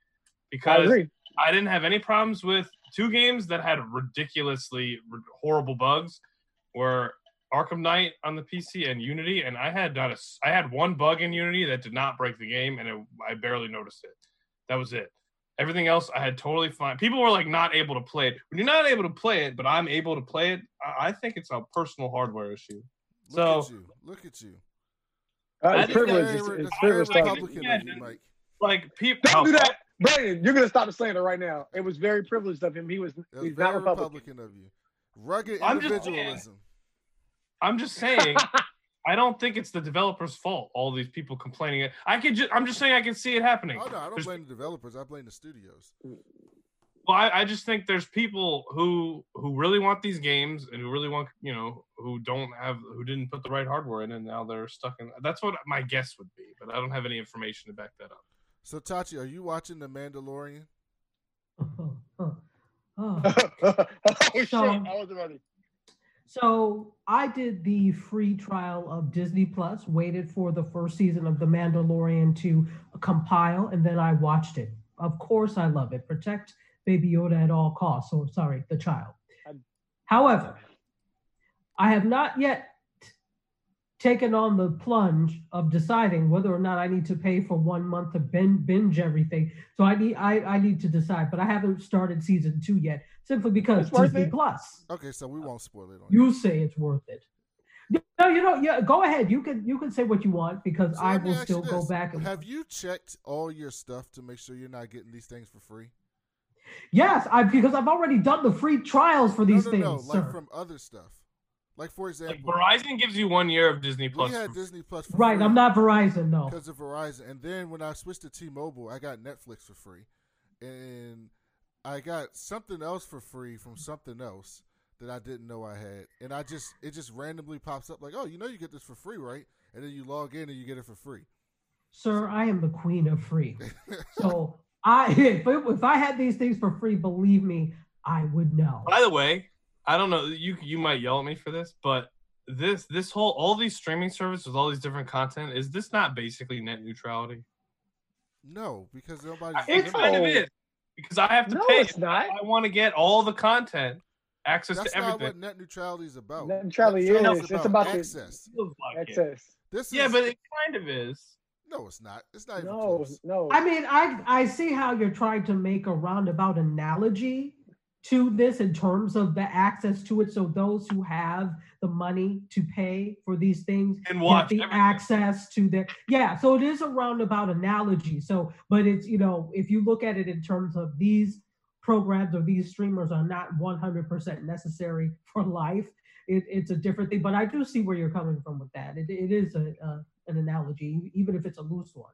Because agree. I didn't have any problems with two games that had ridiculously horrible bugs were Arkham Knight on the PC and Unity and I had not a I had one bug in Unity that did not break the game and it, I barely noticed it. That was it. Everything else I had totally fine. People were like not able to play it. When you're not able to play it, but I'm able to play it, I, I think it's a personal hardware issue. Look So- at you. Look at you. Uh, it's think privilege. It's, that's it's privilege talking. Republican Yeah, you. Mike. Like people Don't do that, Brandon. You're gonna stop the slander right now. It was very privileged of him. He was. Was He's very not Republican. Republican of you. Rugged I'm just- individualism. I'm just saying I don't think it's the developer's fault. All these people complaining. I could just, I'm just saying I can see it happening. Oh no, I don't There's- blame the developers. I blame the studios. Well, I, I just think there's people who who really want these games and who really want you know who don't have who didn't put the right hardware in and now they're stuck in. That's what my guess would be, but I don't have any information to back that up. So Tachi, are you watching The Mandalorian? Oh. oh shit! So- I wasn't ready. So I did the free trial of Disney Plus, waited for the first season of The Mandalorian to compile, and then I watched it. Of course, I love it. Protect Baby Yoda at all costs. So sorry, the child. However, I have not yet taken on the plunge of deciding whether or not I need to pay for one month to binge everything. So I need I, I need to decide, but I haven't started season two yet, simply because It's worth Disney it. Plus. Okay, so we won't spoil it on you. You say it's worth it. No, you know, yeah. Go ahead. You can you can say what you want because So I let will still go back and. Have you checked all your stuff to make sure you're not getting these things for free? Yes, I because I've already done the free trials for these no, no, things, no, like sir. from other stuff. Like for Like example, Verizon gives you one year of Disney we Plus. had Disney Plus for right, free I'm not Verizon though. because of Verizon, and then when I switched to T-Mobile, I got Netflix for free, and I got something else for free from something else that I didn't know I had, and I just it just randomly pops up like, oh, you know, you get this for free, right? And then you log in and you get it for free. Sir, I am the queen of free. So I if, if I had these things for free, believe me, I would know. By the way, I don't know you you might yell at me for this, but this this whole all these streaming services, all these different content, is this not basically net neutrality? no, because nobody's. It It's kind of all- is because I have to No, pay. it's not. I want to get all the content, access That's to not what net neutrality is about. Net neutrality neutrality is- it's about the- access. Feels like it. Access. This is Yeah, but it kind of is. No, it's not. It's not even No, close. no. I mean, I I see how you're trying to make a roundabout analogy to this in terms of the access to it. So those who have the money to pay for these things And get watch the everything. access to the yeah. So it is a roundabout analogy. So, but it's you know if you look at it in terms of these programs or these streamers are not 100% necessary for life. It, it's a different thing, but I do see where you're coming from with that. It, it is a, a an analogy, even if it's a loose one.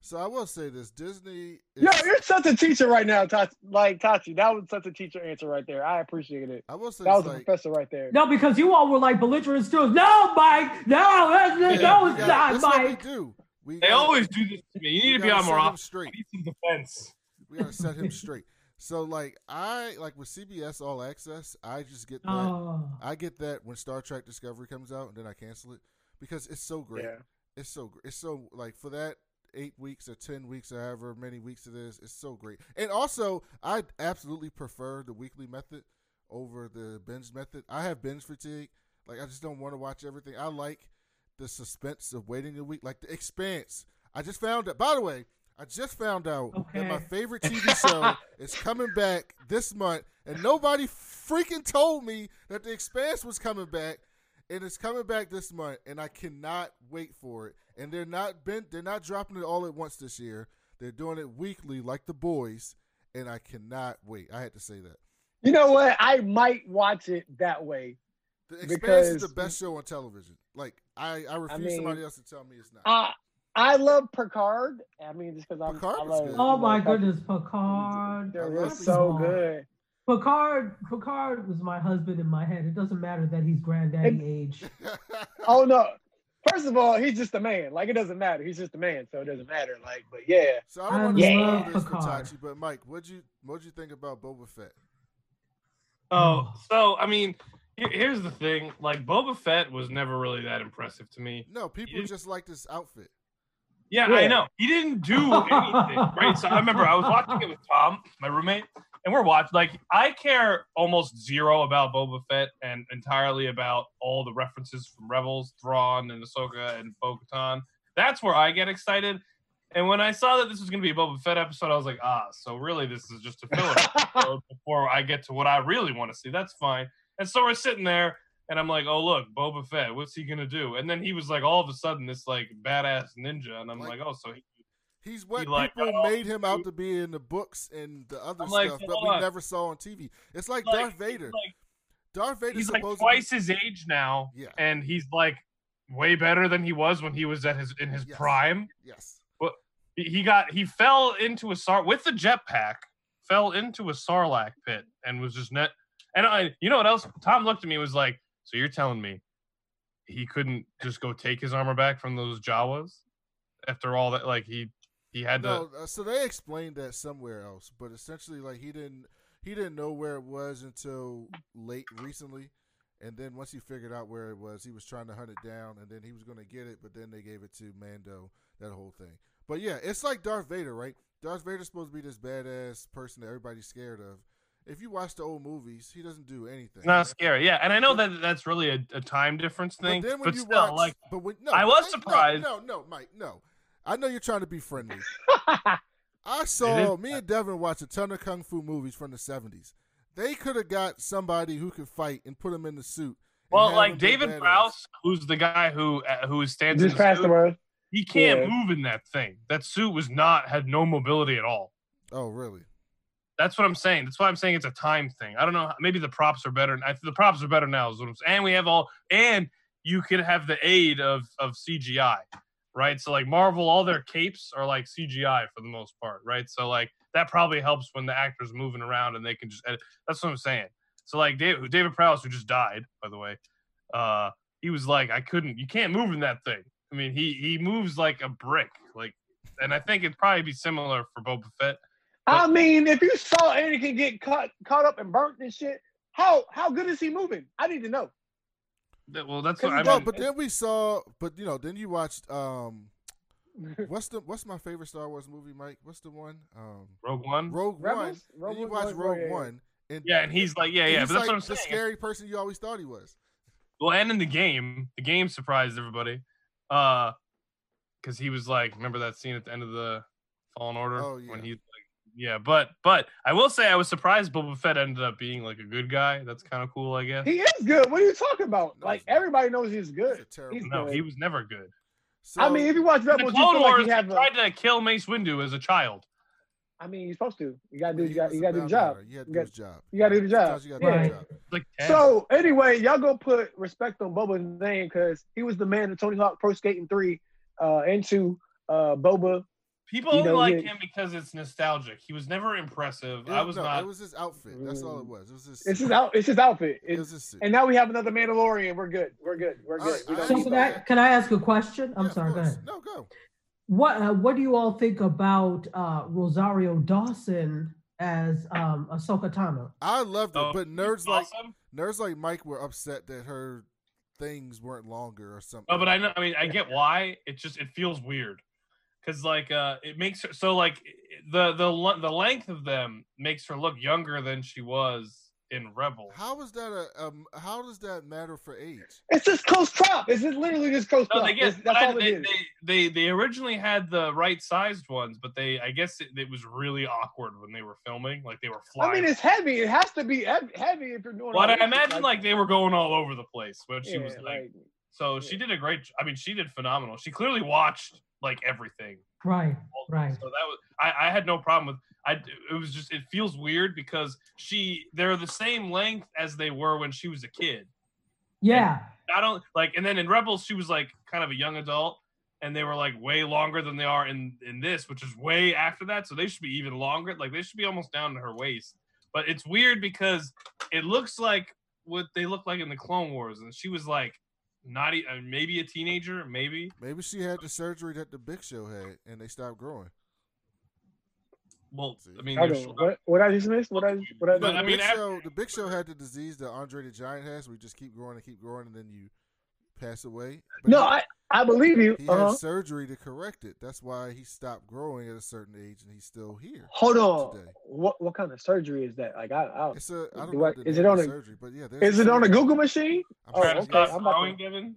So I will say this: Disney. Is, Yo, you're such a teacher right now, Tachi. Like Tachi, that was such a teacher answer right there. I appreciate it. I will say That was it's a professor right there. No, because you all were like belligerent students. No, Mike. No, that's, Yeah, no, we it's gotta- not, that's what we Mike. do. We They gotta- always do this to me. You need to be on more set him often. straight. I need some defense. We gotta set him straight. So like I like with CBS All Access, I just get that. Oh, I get that when Star Trek Discovery comes out, and then I cancel it because it's so great. Yeah. It's so gr- it's so like for that eight weeks or ten weeks or however many weeks it is, it's so great. And also, I absolutely prefer the weekly method over the binge method. I have binge fatigue. Like I just don't want to watch everything. I like the suspense of waiting a week. Like the Expanse, I just found out. By the way, I just found out that my favorite TV show is coming back this month, and nobody freaking told me that The Expanse was coming back, and it's coming back this month, and I cannot wait for it. And they're not been they're not dropping it all at once this year. They're doing it weekly, like the boys, and I cannot wait. I had to say that. You know what? I might watch it that way. The Expanse is the best show on television. Like I, I refuse mean, somebody else to tell me it's not. I I love Picard. I mean, just because I'm. Picard I love, good. Oh my goodness, Picard. They're I love just so Picard. good. Picard, Picard was my husband in my head. It doesn't matter that he's granddaddy age. Oh no! First of all, he's just a man. Like it doesn't matter. He's just a man, so it doesn't matter. Like, but yeah, so I don't I want to love spoil this for Picard. But Mike, what'd you what'd you think about Boba Fett? Oh, so I mean, here's the thing. Like Boba Fett was never really that impressive to me. No, people didn't- just like this outfit. Yeah, Yeah. I know. He didn't do anything, right? So I remember I was watching it with Tom, my roommate, and we're watching. Like, I care almost zero about Boba Fett and entirely about all the references from Rebels, Thrawn, and Ahsoka and Bo Katan. That's where I get excited. And when I saw that this was going to be a Boba Fett episode, I was like, ah, so really this is just a filler episode before I get to what I really want to see. That's fine. And so we're sitting there, and I'm like, oh look, Boba Fett, what's he gonna do? And then he was like, all of a sudden, this like badass ninja, and I'm Like- like, oh, so he, He's what He like, people oh, made him out to be in the books and the other I'm like, stuff, but hold we on. never saw on TV. It's like, like, Darth Vader. like, Darth Vader's he's like twice his age now. Yeah. and he's like way better than he was when he was at his in his Yes. prime. Yes. But He got he fell into a sar with the jetpack, fell into a sarlacc pit, and was just net. And I, you know what else? Tom looked at me and was like, "So you're telling me he couldn't just go take his armor back from those Jawas after all that? Like he he had to." No, uh, so they explained that somewhere else, but essentially, like he didn't he didn't know where it was until late recently, and then once he figured out where it was, he was trying to hunt it down, and then he was going to get it, but then they gave it to Mando. That whole thing. But yeah, it's like Darth Vader, right? Darth Vader's supposed to be this badass person that everybody's scared of. If you watch the old movies, he doesn't do anything. Not scary, yeah, and I know that that's really a, a time difference thing, But but, then when you still, watch, like but when, no, I was surprised. No, no, no, Mike, no. I know you're trying to be friendly. I saw me and Devin watch a ton of kung fu movies from the '70s. They could have got somebody who could fight and put him in the suit. well, like David badass. Prowse, who's the guy who uh, who stands in just the past suit, the word. he can't Yeah. move in that thing. That suit was not had no mobility at all. Oh, really? That's what I'm saying. That's why I'm saying it's a time thing. I don't know. Maybe the props are better. The props are better now. Is what I'm saying. And we have all, and you could have the aid of of CGI, right? So like Marvel, all their capes are like CGI for the most part, right? So like that probably helps when the actors moving around and they can just. Edit. That's what I'm saying. So like David, David Prowse, who just died, by the way, uh, he was like, I couldn't. You can't move in that thing. I mean, he he moves like a brick, like, and I think it'd probably be similar for Boba Fett. I mean, if you saw Anakin get caught caught up and burnt and shit, how how good is he moving? I need to know. That- Well, that's Cause what I he's No, but then we saw. But you know, then you watched. um What's the What's my favorite Star Wars movie, Mike? What's the one? Um Rogue One. Rogue One. Rebels? Then you Rebels? watch Rogue yeah, yeah. One, and Yeah, and he's like, yeah, yeah, he's but that's like what I'm the saying. scary person you always thought he was. Well, and in the game, the game surprised everybody, uh, because he was like, remember that scene at the end of the Fallen Order Oh, when yeah. he's like, yeah, but but I will say I was surprised Boba Fett ended up being like a good guy. That's kind of cool, I guess. He is good. What are you talking about? No, like everybody knows he's He's good. a terrible. He's no, good. he was never good. So, I mean, if you watch In the Rebels, you Clone feel like he he have. A, tried to kill Mace Windu as a child. I mean, you're supposed to. You gotta do. You got. was You a gotta do the job. You had to do got- his job. You gotta do the job. You gotta do the job. It's Like So anyway, y'all go put respect on Boba's name because he was the man in Tony Hawk Pro Skating Three, uh, into uh, Boba. People you only know, like him because it's nostalgic. He was never impressive. It I was no, not. It was his outfit. That's all it was. It was his. It's his out. It's his outfit. It It's, was his suit. and now we have another Mandalorian. We're good. We're good. We're good. right, We don't So need can understand. I can I ask a question? I'm Yeah, sorry. Go ahead. No, go. What uh, What do you all think about uh, Rosario Dawson as um, Ahsoka Tano? I loved it, Oh, but nerds like awesome. nerds like Mike were upset that her things weren't longer or something. Oh, but I know. I mean, I get why. It just it feels weird, because like uh, it makes her so like the the the length of them makes her look younger than she was in Rebels. How is that a um? How does that matter for age? It's just close crop. It's just literally just close No, crop. they get. That's, I- all they, is. they, they they originally had the right sized ones, but they I guess it, it was really awkward when they were filming. Like they were flying. I mean, it's heavy. It has to be heavy if you're doing. Well, all I imagine like they were going all over the place when she yeah, was like. like, So she did a great. I mean, she did phenomenal. She clearly watched like everything. Right, right. So that was. I, I had no problem with. I. It was just. It feels weird because she. They're the same length as they were when she was a kid. Yeah, I don't like. And then in Rebels, she was like kind of a young adult, and they were like way longer than they are in in this, which is way after that. So they should be even longer. Like they should be almost down to her waist. But it's weird because it looks like what they look like in the Clone Wars, and she was like not e- uh, maybe a teenager, maybe. Maybe she had the surgery that the Big Show had, and they stopped growing. Well, I mean, hold there's- on. What, what I just missed? What I what I But, the I mean, Big after- Show, the Big Show had the disease that Andre the Giant has, We just keep growing and keep growing, and then you pass away. No, he, I I believe you. he Uh-huh. had surgery to correct it. That's why he stopped growing at a certain age, and he's still here. Hold on. today. What what kind of surgery is that? Like I, I It's a I don't Do know I- is it on a- surgery, but yeah, there's is it on a. Google machine? I'm Oh, trying to okay, stop I'm about growing, Given.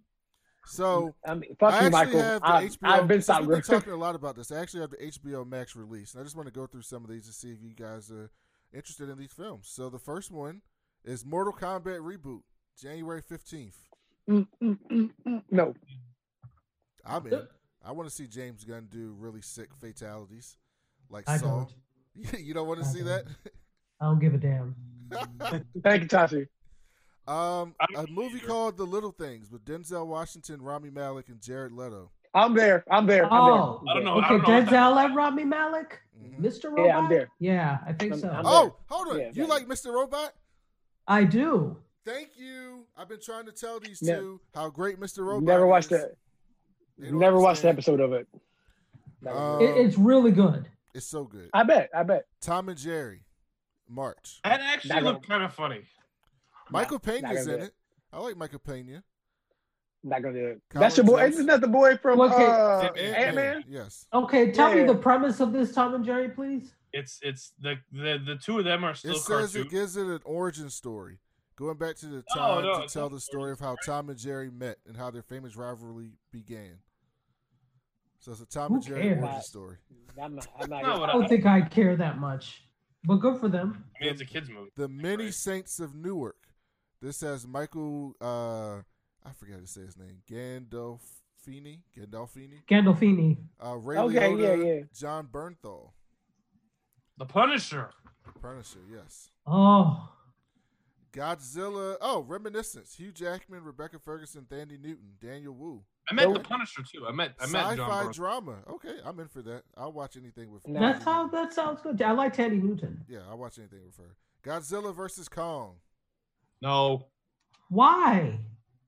So I, mean, I actually Michael. have the I've, HBO. I've been since stopped we've been talking a lot about this. I actually have the HBO Max release, and I just want to go through some of these to see if you guys are interested in these films. So the first one is Mortal Kombat reboot, January fifteenth. Mm, mm, mm. No, I'm in. I want to see James Gunn do really sick fatalities, like I Saw. don't. you don't want to I see that? I don't give a damn. thank you, Tashi. um, I a don't movie called The Little Things with Denzel Washington, Rami Malek, and Jared Leto. I'm there. I'm there. I'm Oh, I don't know. I Okay, don't know. Denzel and Rami Malek, Mhm. Mr. Robot. Yeah, I'm there. Yeah, I think I'm- so. I'm Oh, hold on. Yeah, you yeah. like Mr. Robot? I do. Thank you. I've been trying to tell these Ne- two how great Mr. Robot Never watched is. that. They Never watched an episode of it. Never. Uh, It, it's really good. It's so good. I bet. I bet. Tom and Jerry, March. That actually Not looked kind of funny. Michael not Pena's in do it. I like Michael Pena. Not gonna do it. Colin That's your boy. Jost. Isn't that the boy from Okay. uh, Ant-Man. Yes. Okay, tell me the premise of this Tom and Jerry, please. It's it's the the, the two of them are still It says cartoon. it gives it an origin story, going back to the Oh, time no, to tell the story of how story. Tom and Jerry met and how their famous rivalry began. So it's a Tom Who and Jerry cares? origin story. I'm not. I'm not. No, I don't think I care that much, but good for them. I mean, it's a kids movie. The Many Right. Saints of Newark. This has Michael. uh I forget how to say his name. Gandolfini. Gandolfini. Gandolfini. Uh, Ray Okay, Liotta, yeah, yeah. Jon Bernthal. The Punisher. The Punisher. Yes. Oh, Godzilla. Oh, Reminiscence. Hugh Jackman, Rebecca Ferguson, Thandie Newton, Daniel Wu. I met the Punisher too. I met I met Sci-fi Bernthal. drama. Okay, I'm in for that. I'll watch anything with. No. that Thandie sounds that sounds good. I like Thandie Newton. Yeah, I'll watch anything with her. Godzilla versus Kong. No, Why?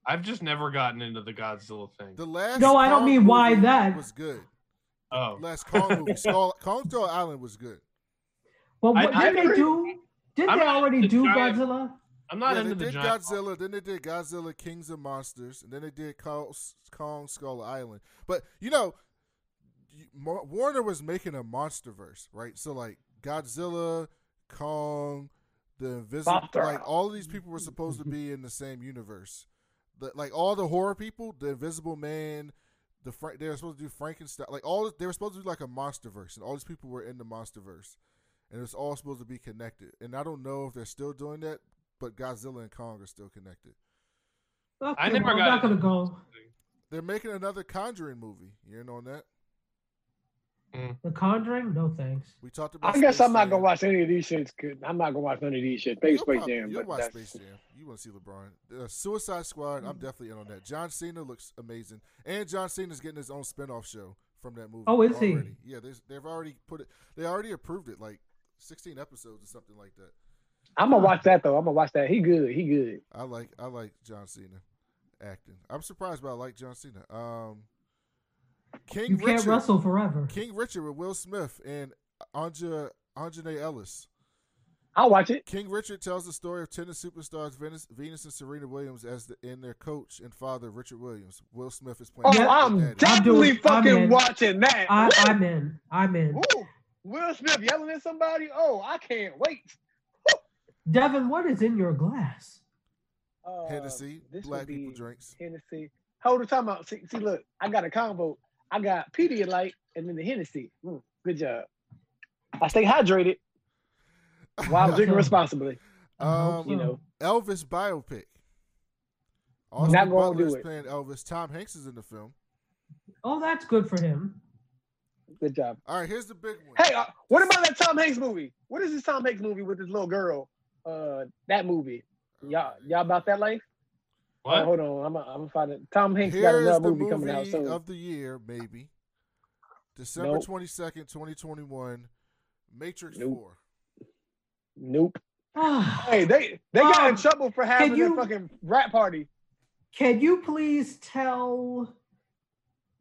I've just never gotten into the Godzilla thing. The last. No, I don't Kong mean why that. was good. oh, Last Kong movie, Skull, Kong Skull Island was good. Well, what I did they agree. do? Did I'm they already into do giant- Godzilla? I'm not yeah, into they the did giant. Godzilla. Then they did Godzilla Kings of Monsters, and then they did Kong, Kong Skull Island. But you know, Warner was making a MonsterVerse, right? So like Godzilla, Kong, the Invisible, Monster. like all of these people were supposed to be in the same universe. The, like all the horror people, the Invisible Man, the Fra- they were supposed to do Frankenstein, like all they were supposed to do like a MonsterVerse, and all these people were in the MonsterVerse, and it's all supposed to be connected. And I don't know if they're still doing that, but Godzilla and Kong are still connected. Okay, I never well, I'm got not gonna go. They're making another Conjuring movie. You in on that? The Conjuring? No thanks. We talked about. I guess Space I'm not Jam. gonna watch any of these shits. 'cause I'm not gonna watch none of these shit. Maybe You'll Space prob- Jam, You'll watch that's, Space Jam. You want to see LeBron? Uh, Suicide Squad. Mm. I'm definitely in on that. John Cena looks amazing, and John Cena's getting his own spinoff show from that movie. Oh, is he? Yeah, they've already put it. They already approved it, like 16 episodes or something like that. I'm gonna watch that though. I'm gonna watch that. He good. He good. I like I like John Cena acting. I'm surprised, but I like John Cena. Um, King You can't Richard. wrestle forever. King Richard with Will Smith and Anja Aunjanue Ellis. I'll watch it. King Richard tells the story of tennis superstars Venus, Venus and Serena Williams as the, and their coach and father Richard Williams. Will Smith is Oh, playing. Yeah. I'm definitely I'm doing- I'm fucking watching that. I, I'm in. I'm in. Woo! Will Smith yelling at somebody. Oh, I can't wait. Devin, what is in your glass? Uh, Hennessy, this black would people drinks. Hennessy. Hold on, time out. See, see, look, I got a combo. I got Pedialyte and then the Hennessy. Mm, good job. I stay hydrated while I'm drinking responsibly. Um, You know, Elvis biopic. Austin Not gonna Butler do is it. playing Elvis. Tom Hanks is in the film. Oh, that's good for him. good job. All right, here's the big one. Hey, uh, what about that Tom Hanks movie? What is this Tom Hanks movie with this little girl? Uh, that movie. Y'all, y'all about that life? Oh, hold on, I'm gonna I'm find it. Tom Hanks got another the movie, coming out soon. of the year, maybe. December Nope. twenty second, twenty twenty one. Matrix Nope. Four. Nope. Ah, Hey, they they got in Um, trouble for having you- a fucking rap party. Can you please tell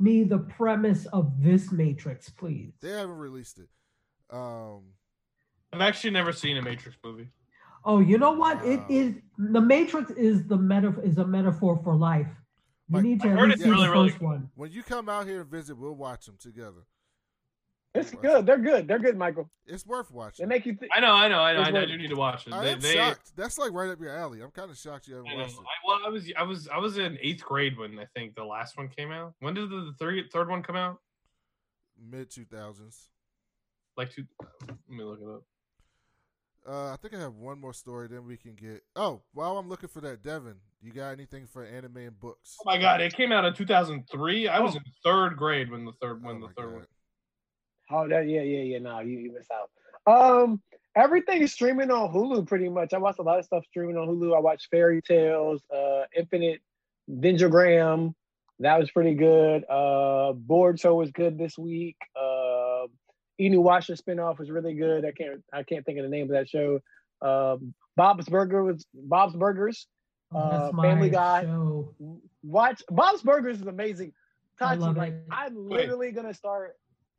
me the premise of this Matrix, please? They haven't released it. Um, I've actually never seen a Matrix movie. Oh, you know what? It Wow. the Matrix is the meta is a metaphor for life. You Mike, need to at least see really, the really first one. when you come out here and visit, we'll watch them together. It's Watch good. it. They're good. They're good, Michael. It's worth watching. They watching. make you think. I know, I know, I know. It's I, know, I do need to watch it. I They, am they, shocked. That's like right up your alley. I'm kind of shocked you haven't I watched it. I, well, I was, I was, I was in eighth grade when I think the last one came out. When did the, the third, third one come out? Mid two thousands. Like two. Let me look it up. Uh, I think I have one more story. Then we can get. Oh, while I'm looking for that, Devin, you got anything for anime and books? Oh my god, it came out in 2003. I was in third grade when the third, when Oh the third God. one. Oh, that yeah, yeah, yeah. No, you, you miss out. Um, everything is streaming on Hulu pretty much. I watched a lot of stuff streaming on Hulu. I watched Fairy Tales, uh, Infinite Ninjagram. That was pretty good. Uh, Board Show was good this week. Uh, Inuyasha spinoff was really good. I can't I can't think of the name of that show. Um, Bob's Burger was Bob's Burgers. Oh, that's Uh, my Family Guy. show. Watch Bob's Burgers is amazing. I Tachi, love like it. I'm literally gonna start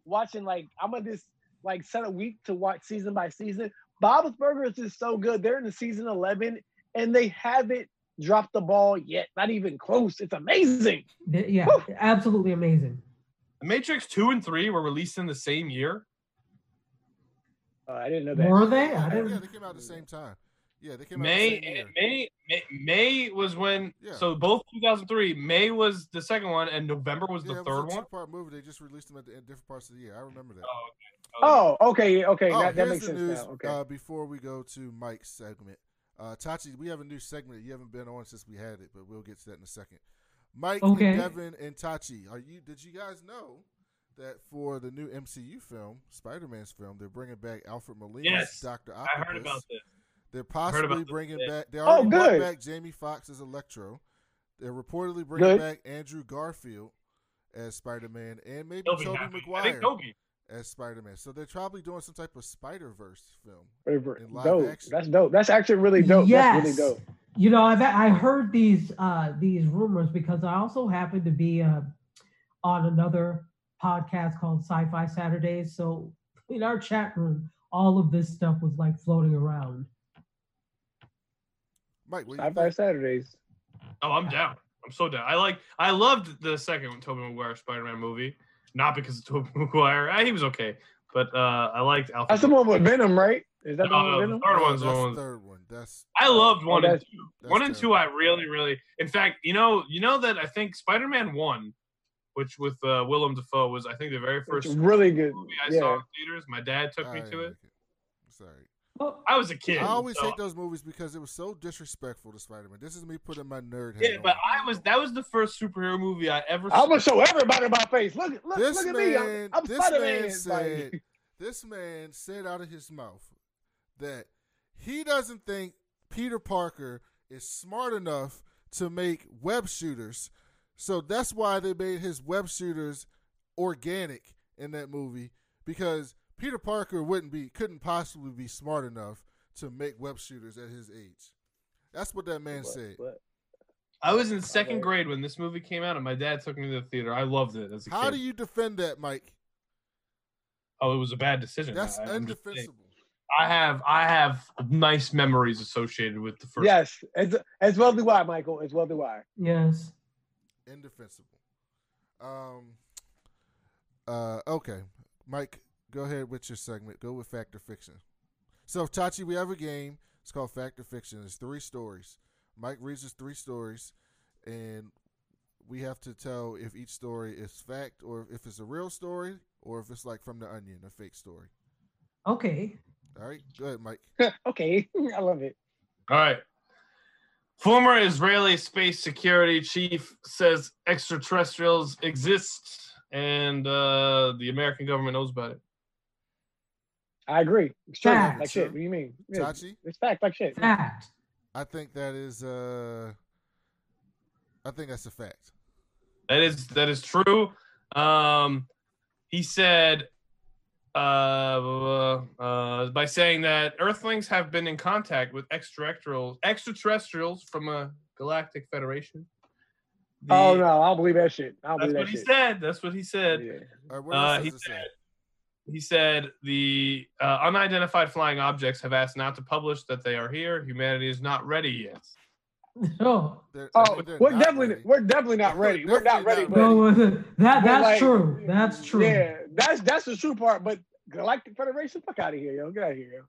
watching like I'm gonna just like set a week to watch season by season. Bob's Burgers is so good. They're in the season 11 and they haven't dropped the ball yet. Not even close. It's amazing. Yeah, Woo! absolutely amazing. Matrix two and three were released in the same year. Uh, I didn't know that. Were they? Yeah, I didn't. they came out at the same time. Yeah, they came out May, the. May, May, May was when. Yeah. So both 2003. May was the second one, and November was yeah, the it third was a one. two-part movie. They just released them at the in different parts of the year. I remember that. Oh, Oh, okay, okay. Oh, that, that makes the sense news. now. Okay. Uh, before we go to Mike's segment, uh, Tachi, we have a new segment. You haven't been on since we had it, but we'll get to that in a second. Mike, Okay. and Devin, and Tachi, are you? Did you guys know that for the new MCU film, Spider-Man's film, they're bringing back Alfred Molina's Yes, Doctor Octopus. I heard about this. They're possibly about bringing back. They Oh, already brought good. back Jamie Foxx as Electro. They're reportedly bringing Good. back Andrew Garfield as Spider-Man, and maybe They'll be Tobey happy. Maguire Tobey. as Spider-Man. So they're probably doing some type of Spider-Verse film. Over- in live dope. action. That's dope. That's actually really dope. Yes. That's really dope. You know, I've I heard these uh these rumors because I also happen to be uh, on another podcast called Sci-Fi Saturdays. So in our chat room, all of this stuff was like floating around. Mike, what Sci-Fi think? Saturdays. Oh, I'm down. I'm so down. I like. I loved the second Tobey Maguire Spider-Man movie, not because of Tobey Maguire. Uh, He was okay, but uh, I liked Alfred. That's the one with Venom, right? Is that the one with no, Venom? the third Oh, one's the that's one. the third one. That's I loved one and that's- two. One and two. I really, really. In fact, you know, you know that I think Spider-Man one, which with uh, Willem Dafoe was, I think, the very first really good. movie I Yeah. saw in theaters. My dad took I me didn't to it. like Sorry. Well, I was a kid. I always so- hate those movies because it was so disrespectful to Spider-Man. This is me putting my nerd hat Yeah, on. but I was. That was the first superhero movie I ever I'm gonna show everybody my face. Look, look, This look at me. I'm, man- I'm this Spider-Man. man said- this man said out of his mouth that he doesn't think Peter Parker is smart enough to make web shooters. So that's why they made his web shooters organic in that movie because Peter Parker wouldn't be couldn't possibly be smart enough to make web shooters at his age. That's what that man What- said. what? I was in second grade when this movie came out, and my dad took me to the theater. I loved it as a How kid. do you defend that, Mike? oh, it was a bad decision. That's I, I'm just saying. undefensible. I have I have nice memories associated with the first. Yes, as, as well do I, Michael. As well do I. yes. Indefensible. Um. Uh. Okay, Mike, go ahead with your segment. Go with fact or fiction. So Tachi, we have a game. It's called Fact or Fiction. It's three stories. Mike reads us three stories, and we have to tell if each story is fact or if it's a real story or if it's like from the Onion, a fake story. Okay. All right, go ahead, Mike. okay, I love it. All right. Former Israeli space security chief says extraterrestrials exist and uh, the American government knows about it. I agree. It's true. Fact. Like shit. What do you mean? Tachi, it's fact. Like shit. Fact. I think that is. uh I think that's a fact. That is that is true. Um, he said uh, uh, by saying that Earthlings have been in contact with extraterrestrials, extraterrestrials from a galactic federation. The- Oh no, I don't believe that shit. I don't That's believe what that he shit. said. That's what he said. Yeah. All right, what Uh, he does say? said, he said the uh, unidentified flying objects have asked not to publish that they are here. Humanity is not ready yet. Oh, They're- I Oh, mean, we're definitely ready. we're definitely not We're ready. We're not ready. not go with it. That that's like, true. That's true. yeah, that's that's the true part. But Galactic Federation, fuck out of here, yo. Get out of here, yo.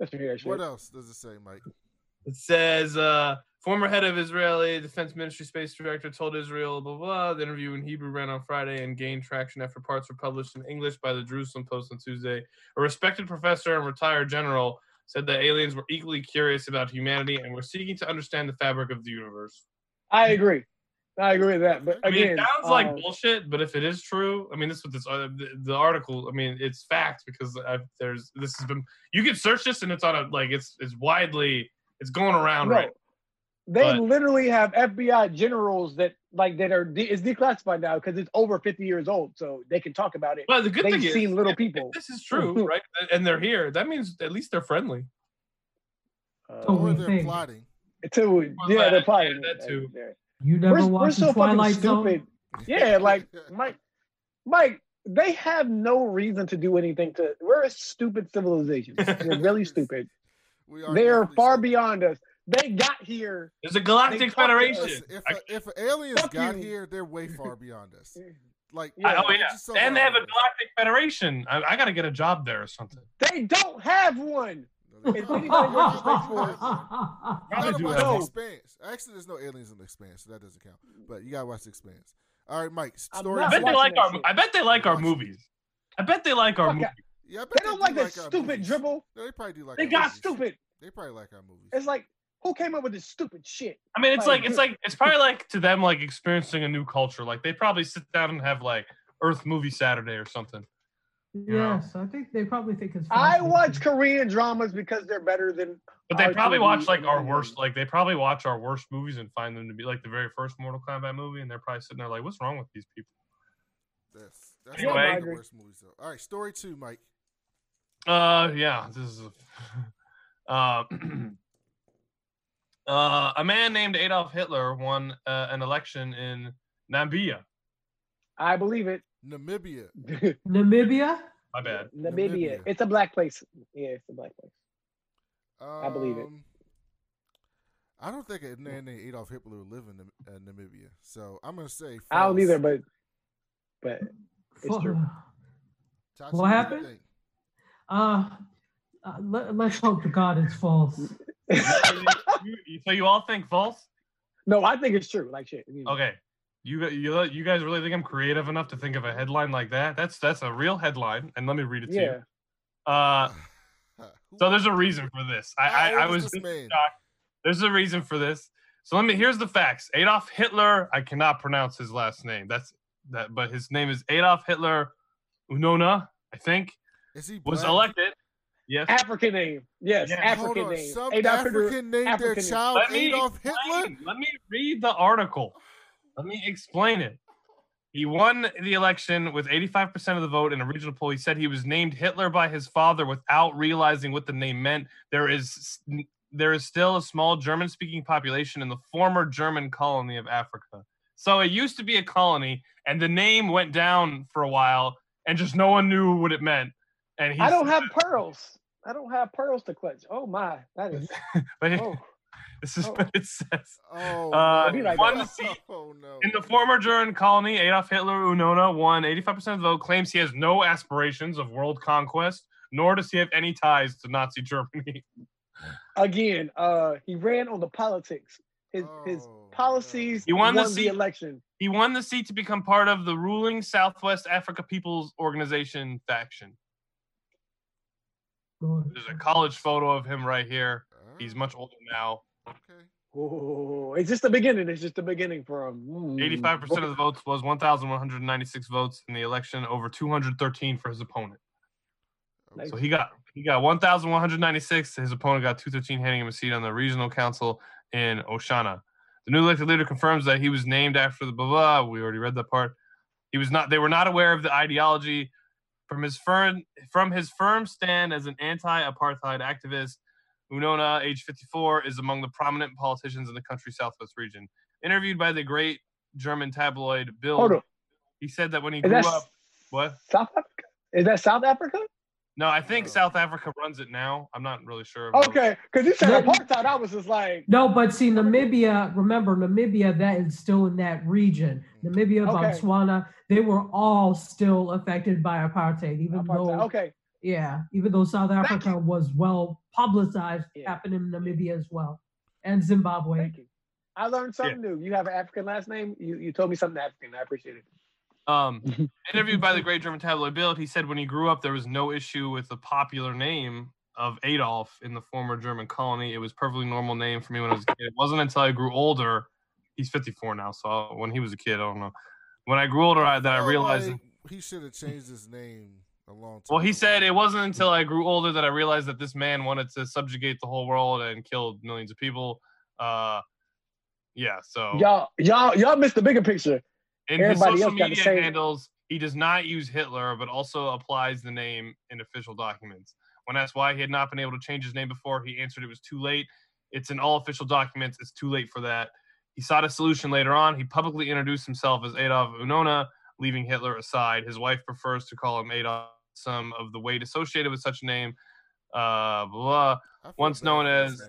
Let's hear that shit. What else does it say, Mike? It says uh, former head of Israeli Defense Ministry space director told Israel blah blah. blah. The interview in Hebrew ran on Friday and gained traction after parts were published in English by the Jerusalem Post on Tuesday. A respected professor and retired general said that aliens were equally curious about humanity and were seeking to understand the fabric of the universe. I agree. I agree with that. But I mean, it sounds like um, bullshit, but if it is true, I mean, this is what this uh, the, the article. I mean, it's fact because I've, there's this has been. You can search this and it's on a like it's it's widely it's going around no, right. they but- literally have FBI generals that like that are de- is declassified now because it's over 50 years old, so they can talk about it. But the good They've thing is, little if- if people. this is true, right? And they're here. That means at least they're friendly. Uh, Or they're plotting. to yeah, that- they're plotting. yeah, that too. Yeah. You never We're, we're so Twilight fucking stupid. Zone? Yeah, like Mike, Mike, they have no reason to do anything to. We're a stupid civilization. We're really stupid. We are They are far stupid. beyond us. They got here. There's a galactic talk us. federation. If I- if aliens got you. here, they're way far beyond us. Like, Yeah. I- oh yeah, so and they have a galactic federation. I, I got to get a job there or something. They don't have one. No, they If don't. anybody goes to Space Force, gotta do watch have the. Expanse. Actually, there's no aliens in the Expanse, so that doesn't count. But you gotta watch the Expanse. All right, Mike. I'm Story. I bet they like our. shit. I bet they like our movies. I bet they like our Fuck movies. yeah. Yeah, I bet They don't do like that our stupid movies. dribble. No, they probably do like. They our got movies. stupid. They probably like our movies. It's like who came up with this stupid shit? I mean, it's Like, like it's like it's probably like to them like experiencing a new culture. Like they probably sit down and have like Earth Movie Saturday or something. Yes, I think they probably think it's. I watch Korean dramas because they're better than. But they probably TV watch like our Indian. worst. Like they probably watch our worst movies and find them to be like the very first Mortal Kombat movie, and they're probably sitting there like, "What's wrong with these people?" That's that's Anyway. not I one of the worst movies though. All right, story two, Mike. Uh, yeah, this is. A, uh, uh, a man named Adolf Hitler won uh, an election in Namibia. I believe it. Namibia. Namibia. My bad. Namibia. Namibia. It's a black place. Yeah, it's a black place. Um, believe it. I don't think a man named Adolf Hitler would live in uh, Namibia, so I'm gonna say. I don't either, but but It's true. Tachi, What do happened? think? Uh, uh let, let's hope to God it's false. You- you- so you all think false? no, I think it's true. Like shit. you know. Okay. You you you guys really think I'm creative enough to think of a headline like that? That's that's a real headline, and let me read it to Yeah. you. Uh, so there's a reason for this. I I, I was shocked. There's a reason for this. So let me. Here's the facts. Adolf Hitler. I cannot pronounce his last name. That's that, but his name is Adolf Hitler Uunona. I think Is he was elected. Yes. African name. Yes, Yeah. Hold African on, name. Some Adolf Hitler- African named their child Let Adolf Hitler. Let me read the article. Let me explain it. He won the election with 85% of the vote in a regional poll. He said he was named Hitler by his father without realizing what the name meant. There is there is still a small German-speaking population in the former German colony of Africa. So it used to be a colony, and the name went down for a while, and just no one knew what it meant. And he, I don't have pearls. I don't have pearls to clutch. Oh my, that is. But Oh, this is Oh. what it says. Oh, Uh, no. Be like one that. seat Oh no. In the former German colony, Adolf Hitler Uunona won 85% of the vote, claims he has no aspirations of world conquest, nor does he have any ties to Nazi Germany. again, uh, he ran on the politics. His his Oh, policies He won won, the the, seat. election. He won the seat to become part of the ruling Southwest Africa People's Organization faction. There's a college photo of him right here. No. He's much older now. okay. Oh, it's just the beginning. It's just the beginning for him. Mm. 85% of the votes was 1,196 votes in the election, over 213 for his opponent. Nice. So he got he got 1,196. His opponent got 213, handing him a seat on the regional council in Oshana. The new elected leader confirms that he was named after the blah blah. We already read that part. He was not. They were not aware of the ideology from his firm from his firm stand as an anti-apartheid activist. Uunona, age 54, is among the prominent politicians in the country's southwest region. Interviewed by the great German tabloid Bild, Hold up. he said that when he Is grew up, what? South Africa? Is that South Africa? No, I think Oh. South Africa runs it now. I'm not really sure. Okay, because you said apartheid. I was just like, No, but see, Namibia, remember, Namibia, that is still in that region. Namibia, Okay. Botswana, they were all still affected by apartheid, even apartheid. though, Okay, yeah, even though South Africa was well publicized, Yeah. happened in Namibia as well, and Zimbabwe. thank you. I learned something new. You have an African last name. You you told me something African. I appreciate it. Um, interviewed by the great German tabloid Bild, he said when he grew up, there was no issue with the popular name of Adolf in the former German colony. It was perfectly normal name for me when I was a kid. It wasn't until I grew older. He's 54 now, so when he was a kid, I don't know. When I grew older, I, that I realized. like he should have changed his name a long time. Well, he said it wasn't until I grew older that I realized that this man wanted to subjugate the whole world and kill millions of people. Uh, yeah, so Y'all y'all y'all missed the bigger picture. in his everybody social else got the media same- handles, he does not use Hitler, but also applies the name in official documents. When asked why he had not been able to change his name before, he answered it was too late. It's in all official documents. It's too late for that. He sought a solution later on. He publicly introduced himself as Adolf Uunona, leaving Hitler aside. His wife prefers to call him Adolf. Some of the weight associated with such a name, uh, blah. I once known as-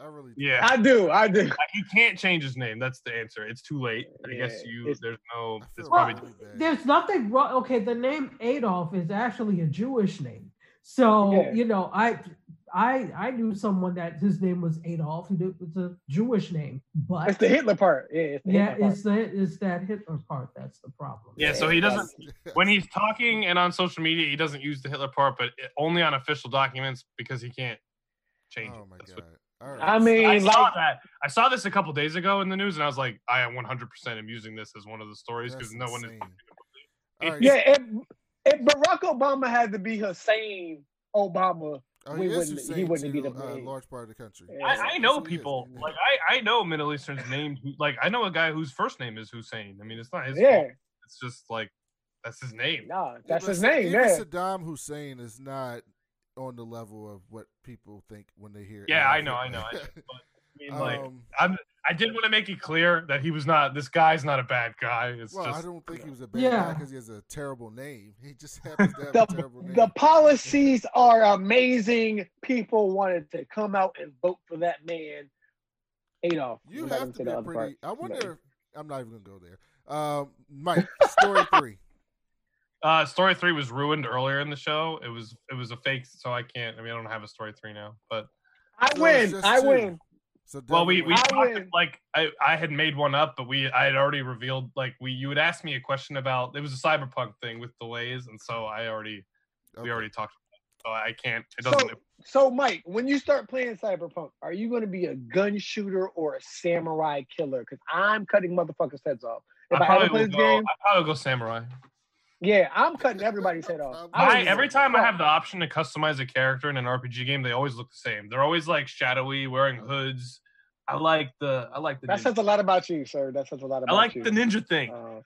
I really do. Yeah, I do. I do. he can't change his name. That's the answer. It's too late. I guess you. There's no. It's feel probably. There's nothing wrong. Okay, the name Adolf is actually a Jewish name. So Yeah. you know, I, I, I knew someone that his name was Adolf. It was a Jewish name, but It's the Hitler part. Yeah, it's the yeah, Hitler part. it's the it's that Hitler part that's the problem. Yeah, so he doesn't. When he's talking and on social media, he doesn't use the Hitler part, but it- only on official documents because he can't change it. Oh my That's god! what- All right. I mean, I saw like, that. I saw this a couple days ago in the news, and I was like, I am 100 percent am using this as one of the stories because no one is. insane. All right. yeah, if, if Barack Obama had to be Hussein Obama, Oh, we he wouldn't- he wouldn't be the a main. large part of the country. Yeah. I, I know yes, people like I, I know Middle Easterns named who- like I know a guy whose first name is Hussein. I mean, it's not his yeah, fault. It's just like that's his name. nah, that's but his name. Even Yeah, Saddam Hussein is not on the level of what people think when they hear. Yeah, I know, I know. I know. But, I mean, like Um, I'm. I did want to make it clear that he was not. This guy's not a bad guy. It's well, just I don't think he was a bad guy because he has a terrible name. He just happens to have the, a terrible name. the policies are amazing. People wanted to come out and vote for that man, Adolf. you I'm have gonna be the a other pretty. part. I wonder. If, I'm not even gonna go there. Um, Mike, story three. Uh, story three was ruined earlier in the show. It was it was a fake, so I can't. I mean, I don't have a story three now. But I So win. I two. win. So well, we we talked, like I I had made one up, but we I had already revealed like we you would ask me a question about it was a cyberpunk thing with delays, and so I already we already talked. About it, so I can't. It So, doesn't. so Mike, when you start playing Cyberpunk, are you going to be a gun shooter or a samurai killer? Because I'm cutting motherfuckers' heads off. If I I, probably ever play will this go. game, I probably go samurai. Yeah, I'm cutting everybody's head off. I I- I, don't give every time I have the option to customize a character in an RPG game, they always look the same. They're always like shadowy, wearing hoods. I like the I like the that ninja. says a lot about you, sir. That says a lot about you. I like you. the ninja thing. Uh,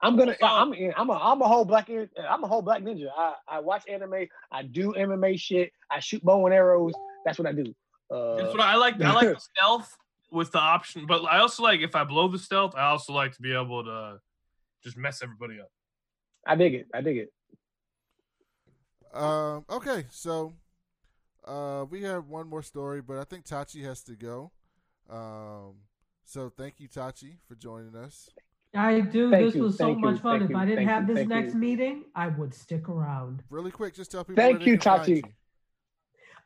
I'm gonna. I'm. I'm a. I'm a whole black. I'm a whole black ninja. I, I watch anime. I do MMA shit. I shoot bow and arrows. That's what I do. Uh, That's what I like. I like the stealth with the option, but I also like if I blow the stealth, I also like to be able to just mess everybody up. I dig it. I dig it. Um, okay, so uh, we have one more story, but I think Tachi has to go. Um, so thank you, Tachi, for joining us. I do. Thank this you, was so thank you, much fun. thank If I didn't thank have you, this thank next you. meeting, I would stick around. Really quick, just tell people. Thank where they you, can find Tachi.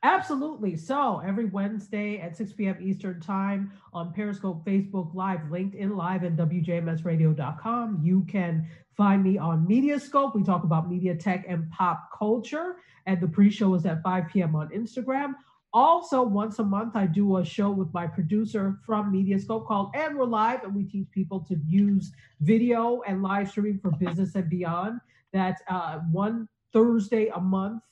Absolutely. So every Wednesday at 6 p.m. Eastern Time on Periscope, Facebook Live, LinkedIn Live, and WJMSradio.com. You can find me on Mediascope. We talk about media tech and pop culture. And the pre show is at 5 p.m. on Instagram. Also, once a month, I do a show with my producer from Mediascope called And We're Live, and we teach people to use video and live streaming for business and beyond. That's uh, one Thursday a month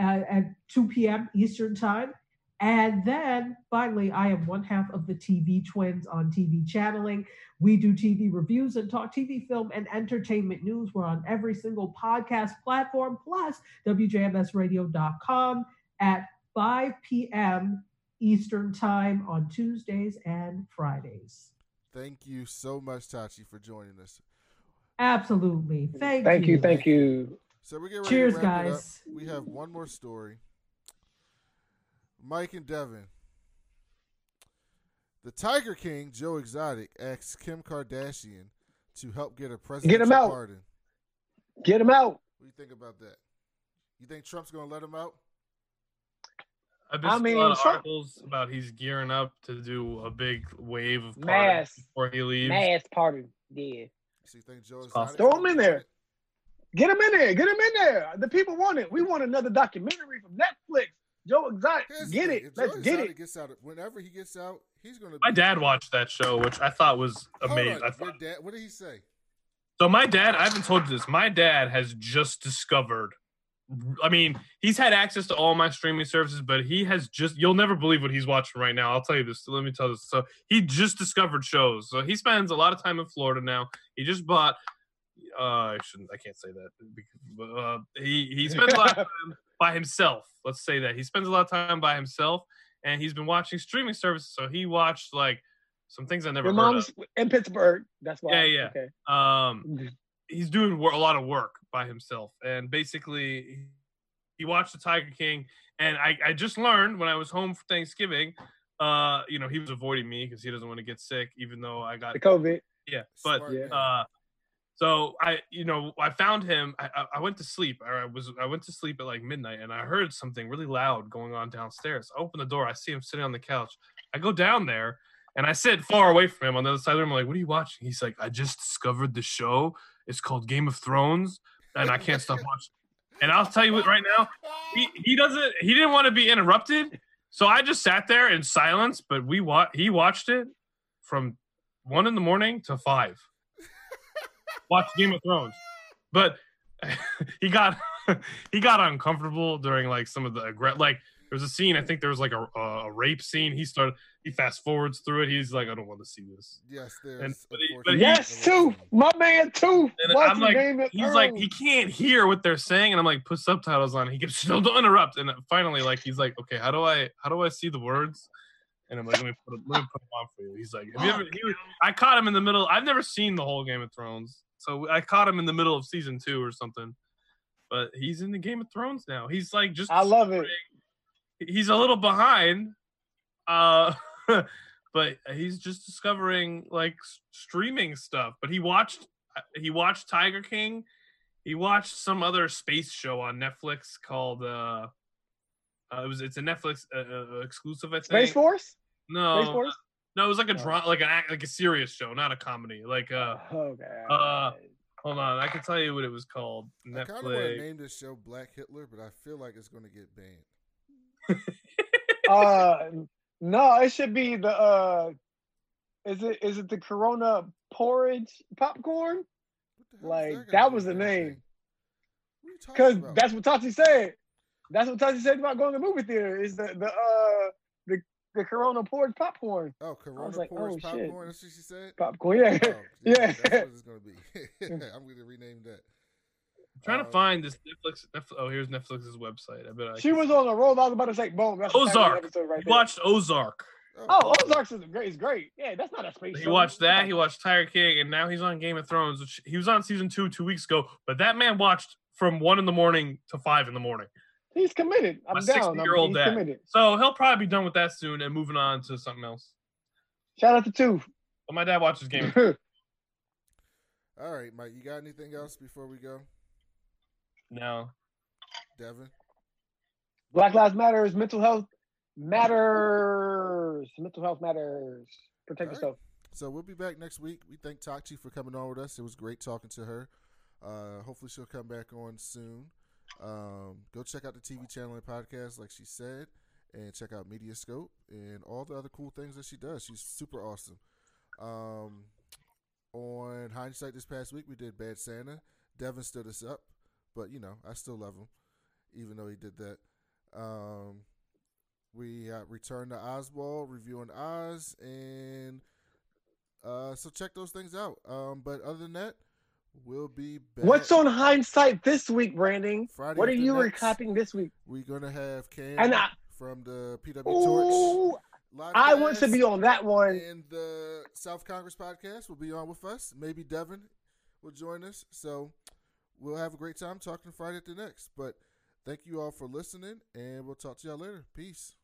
uh, at 2 p.m. Eastern Time. And then finally, I am one half of the TV twins on TV channeling. We do TV reviews and talk TV, film, and entertainment news. We're on every single podcast platform, plus WJMSradio.com at 5 p.m. Eastern Time on Tuesdays and Fridays. Thank you so much, Tachi, for joining us. Absolutely. Thank, Thank you. you, thank you. So we're getting ready Cheers, to wrap it up. guys. We have one more story. Mike and Devin. The Tiger King, Joe Exotic, asks Kim Kardashian to help get a presidential out. pardon. Get him out. What do you think about that? You think Trump's going to let him out? I've been I seeing a lot mean, of Trump- articles about he's gearing up to do a big wave of Mass. before he leaves. Mass pardon. Yeah. So you think Joe Exotic? Throw him in there. Get him in there. Get him in there. The people want it. We want another documentary from Netflix. Joe Exotic. Here's Get it. If Joe Let's get Exotic it. Gets out, whenever he gets out, he's going to. My dad watched that show, which I thought was Hold amazing. on. I Your thought, dad, what did he say? so my dad, I haven't told you this. My dad has just discovered. I mean, he's had access to all my streaming services, but he has just, you'll never believe what he's watching right now. I'll tell you this. Let me tell this. So he just discovered shows. So he spends a lot of time in Florida now. He just bought, uh, I shouldn't, I can't say that. because, Uh, he, he spends a lot of time by himself. Let's say that. He spends a lot of time by himself and he's been watching streaming services. So he watched like some things I never Your heard mom's in Pittsburgh. That's why. Yeah, yeah. Okay. Um, he's doing a lot of work by himself and basically he watched the tiger king and I, I just learned when i was home for thanksgiving uh you know he was avoiding me because he doesn't want to get sick even though i got The COVID. yeah but yeah. uh so i you know i found him I, I- went to sleep or i was i went to sleep at like midnight and i heard something really loud going on downstairs. I open the door i see him sitting on the couch. I go down there and i sit far away from him on the other side of the room. I'm like what are you watching? He's like i just discovered the show. It's called game of thrones and i can't stop watching. And i'll tell you what right now he, he doesn't he didn't want to be interrupted. So i just sat there in silence but we wa- he watched it from one in the morning to five watch game of thrones but he got he got uncomfortable during like some of the aggre- like there was a scene i think there was like a, a rape scene he started he fast forwards through it he's like i don't want to see this Yes, there's. And- but he- but he- Yes, too. My man, too. And Watching I'm like, Game of he's like, he can't hear what they're saying, and I'm like, put subtitles on. He keeps still don't interrupt, and finally, like, he's like, okay, how do I, how do I see the words? And I'm like, let me put, it, let me put them on for you. He's like, have you ever? He was, I caught him in the middle. I've never seen the whole Game of Thrones, so I caught him in the middle of season two or something. But he's in the Game of Thrones now. He's like just. I love it. He's a little behind, uh, but he's just discovering like streaming stuff. But he watched he watched Tiger King. He watched some other space show on Netflix called uh, uh it was it's a Netflix uh, uh, exclusive I think. Space Force? No, Space Force? no, it was like a Oh. drama, like an act, like a serious show, not a comedy. Like uh, okay. uh, hold on, I can tell you what it was called. I kind of want to name this show Black Hitler, but I feel like it's going to get banned. uh no, it should be the uh is it is it the Corona porridge popcorn? What the hell Like, is gonna that was the name. anything? What are you talking Because that's what Tati said. That's what Tati said about going to the movie theater. Is the the uh the the Corona porridge popcorn Oh, Corona like, Porridge oh, shit. popcorn. That's what she said. popcorn. Yeah, Oh, Yeah. That's what it's going to be. I'm going to rename that. I'm trying Uh, to find this Netflix, Netflix. Oh, here's Netflix's website. I bet I she can- was on a roll. I was about to say, boom. That's the title of the Ozark. right He there. watched Ozark. Oh, Ozark is great. Is great. Yeah, that's not a space. He show. watched that. He watched Tiger King, and now he's on Game of Thrones. Which he was on season two two weeks ago. But that man watched from one in the morning to five in the morning. He's committed. A I'm down. I'm, 60-year-old he's dad. committed. So he'll probably be done with that soon and moving on to something else. Shout out to two. But my dad watches Game. All right, Mike. You got anything else before we go, No, Devin? Black Lives Matters. Mental health matters. Mental health matters. Protect All right. yourself. So we'll be back next week. We thank Tachi for coming on with us. It was great talking to her. Uh, hopefully she'll come back on soon. Um, go check out the TV channel and podcast, like she said, and check out Mediascope and all the other cool things that she does. She's super awesome. Um, on hindsight, this past week we did Bad Santa. Devin stood us up, but you know I still love him, even though he did that. Um, we uh, returned to Oswald, reviewing Oz, and uh, so check those things out. Um, but other than that, we'll be back. What's on hindsight this week, Branding? Friday What are you recapping this week? We're gonna have Cam And I- from the PW Torch. I want to be on that one. And the South Congress podcast will be on with us. Maybe Devin will join us. So we'll have a great time talking Friday at the next. But thank you all for listening, and we'll talk to y'all later. Peace.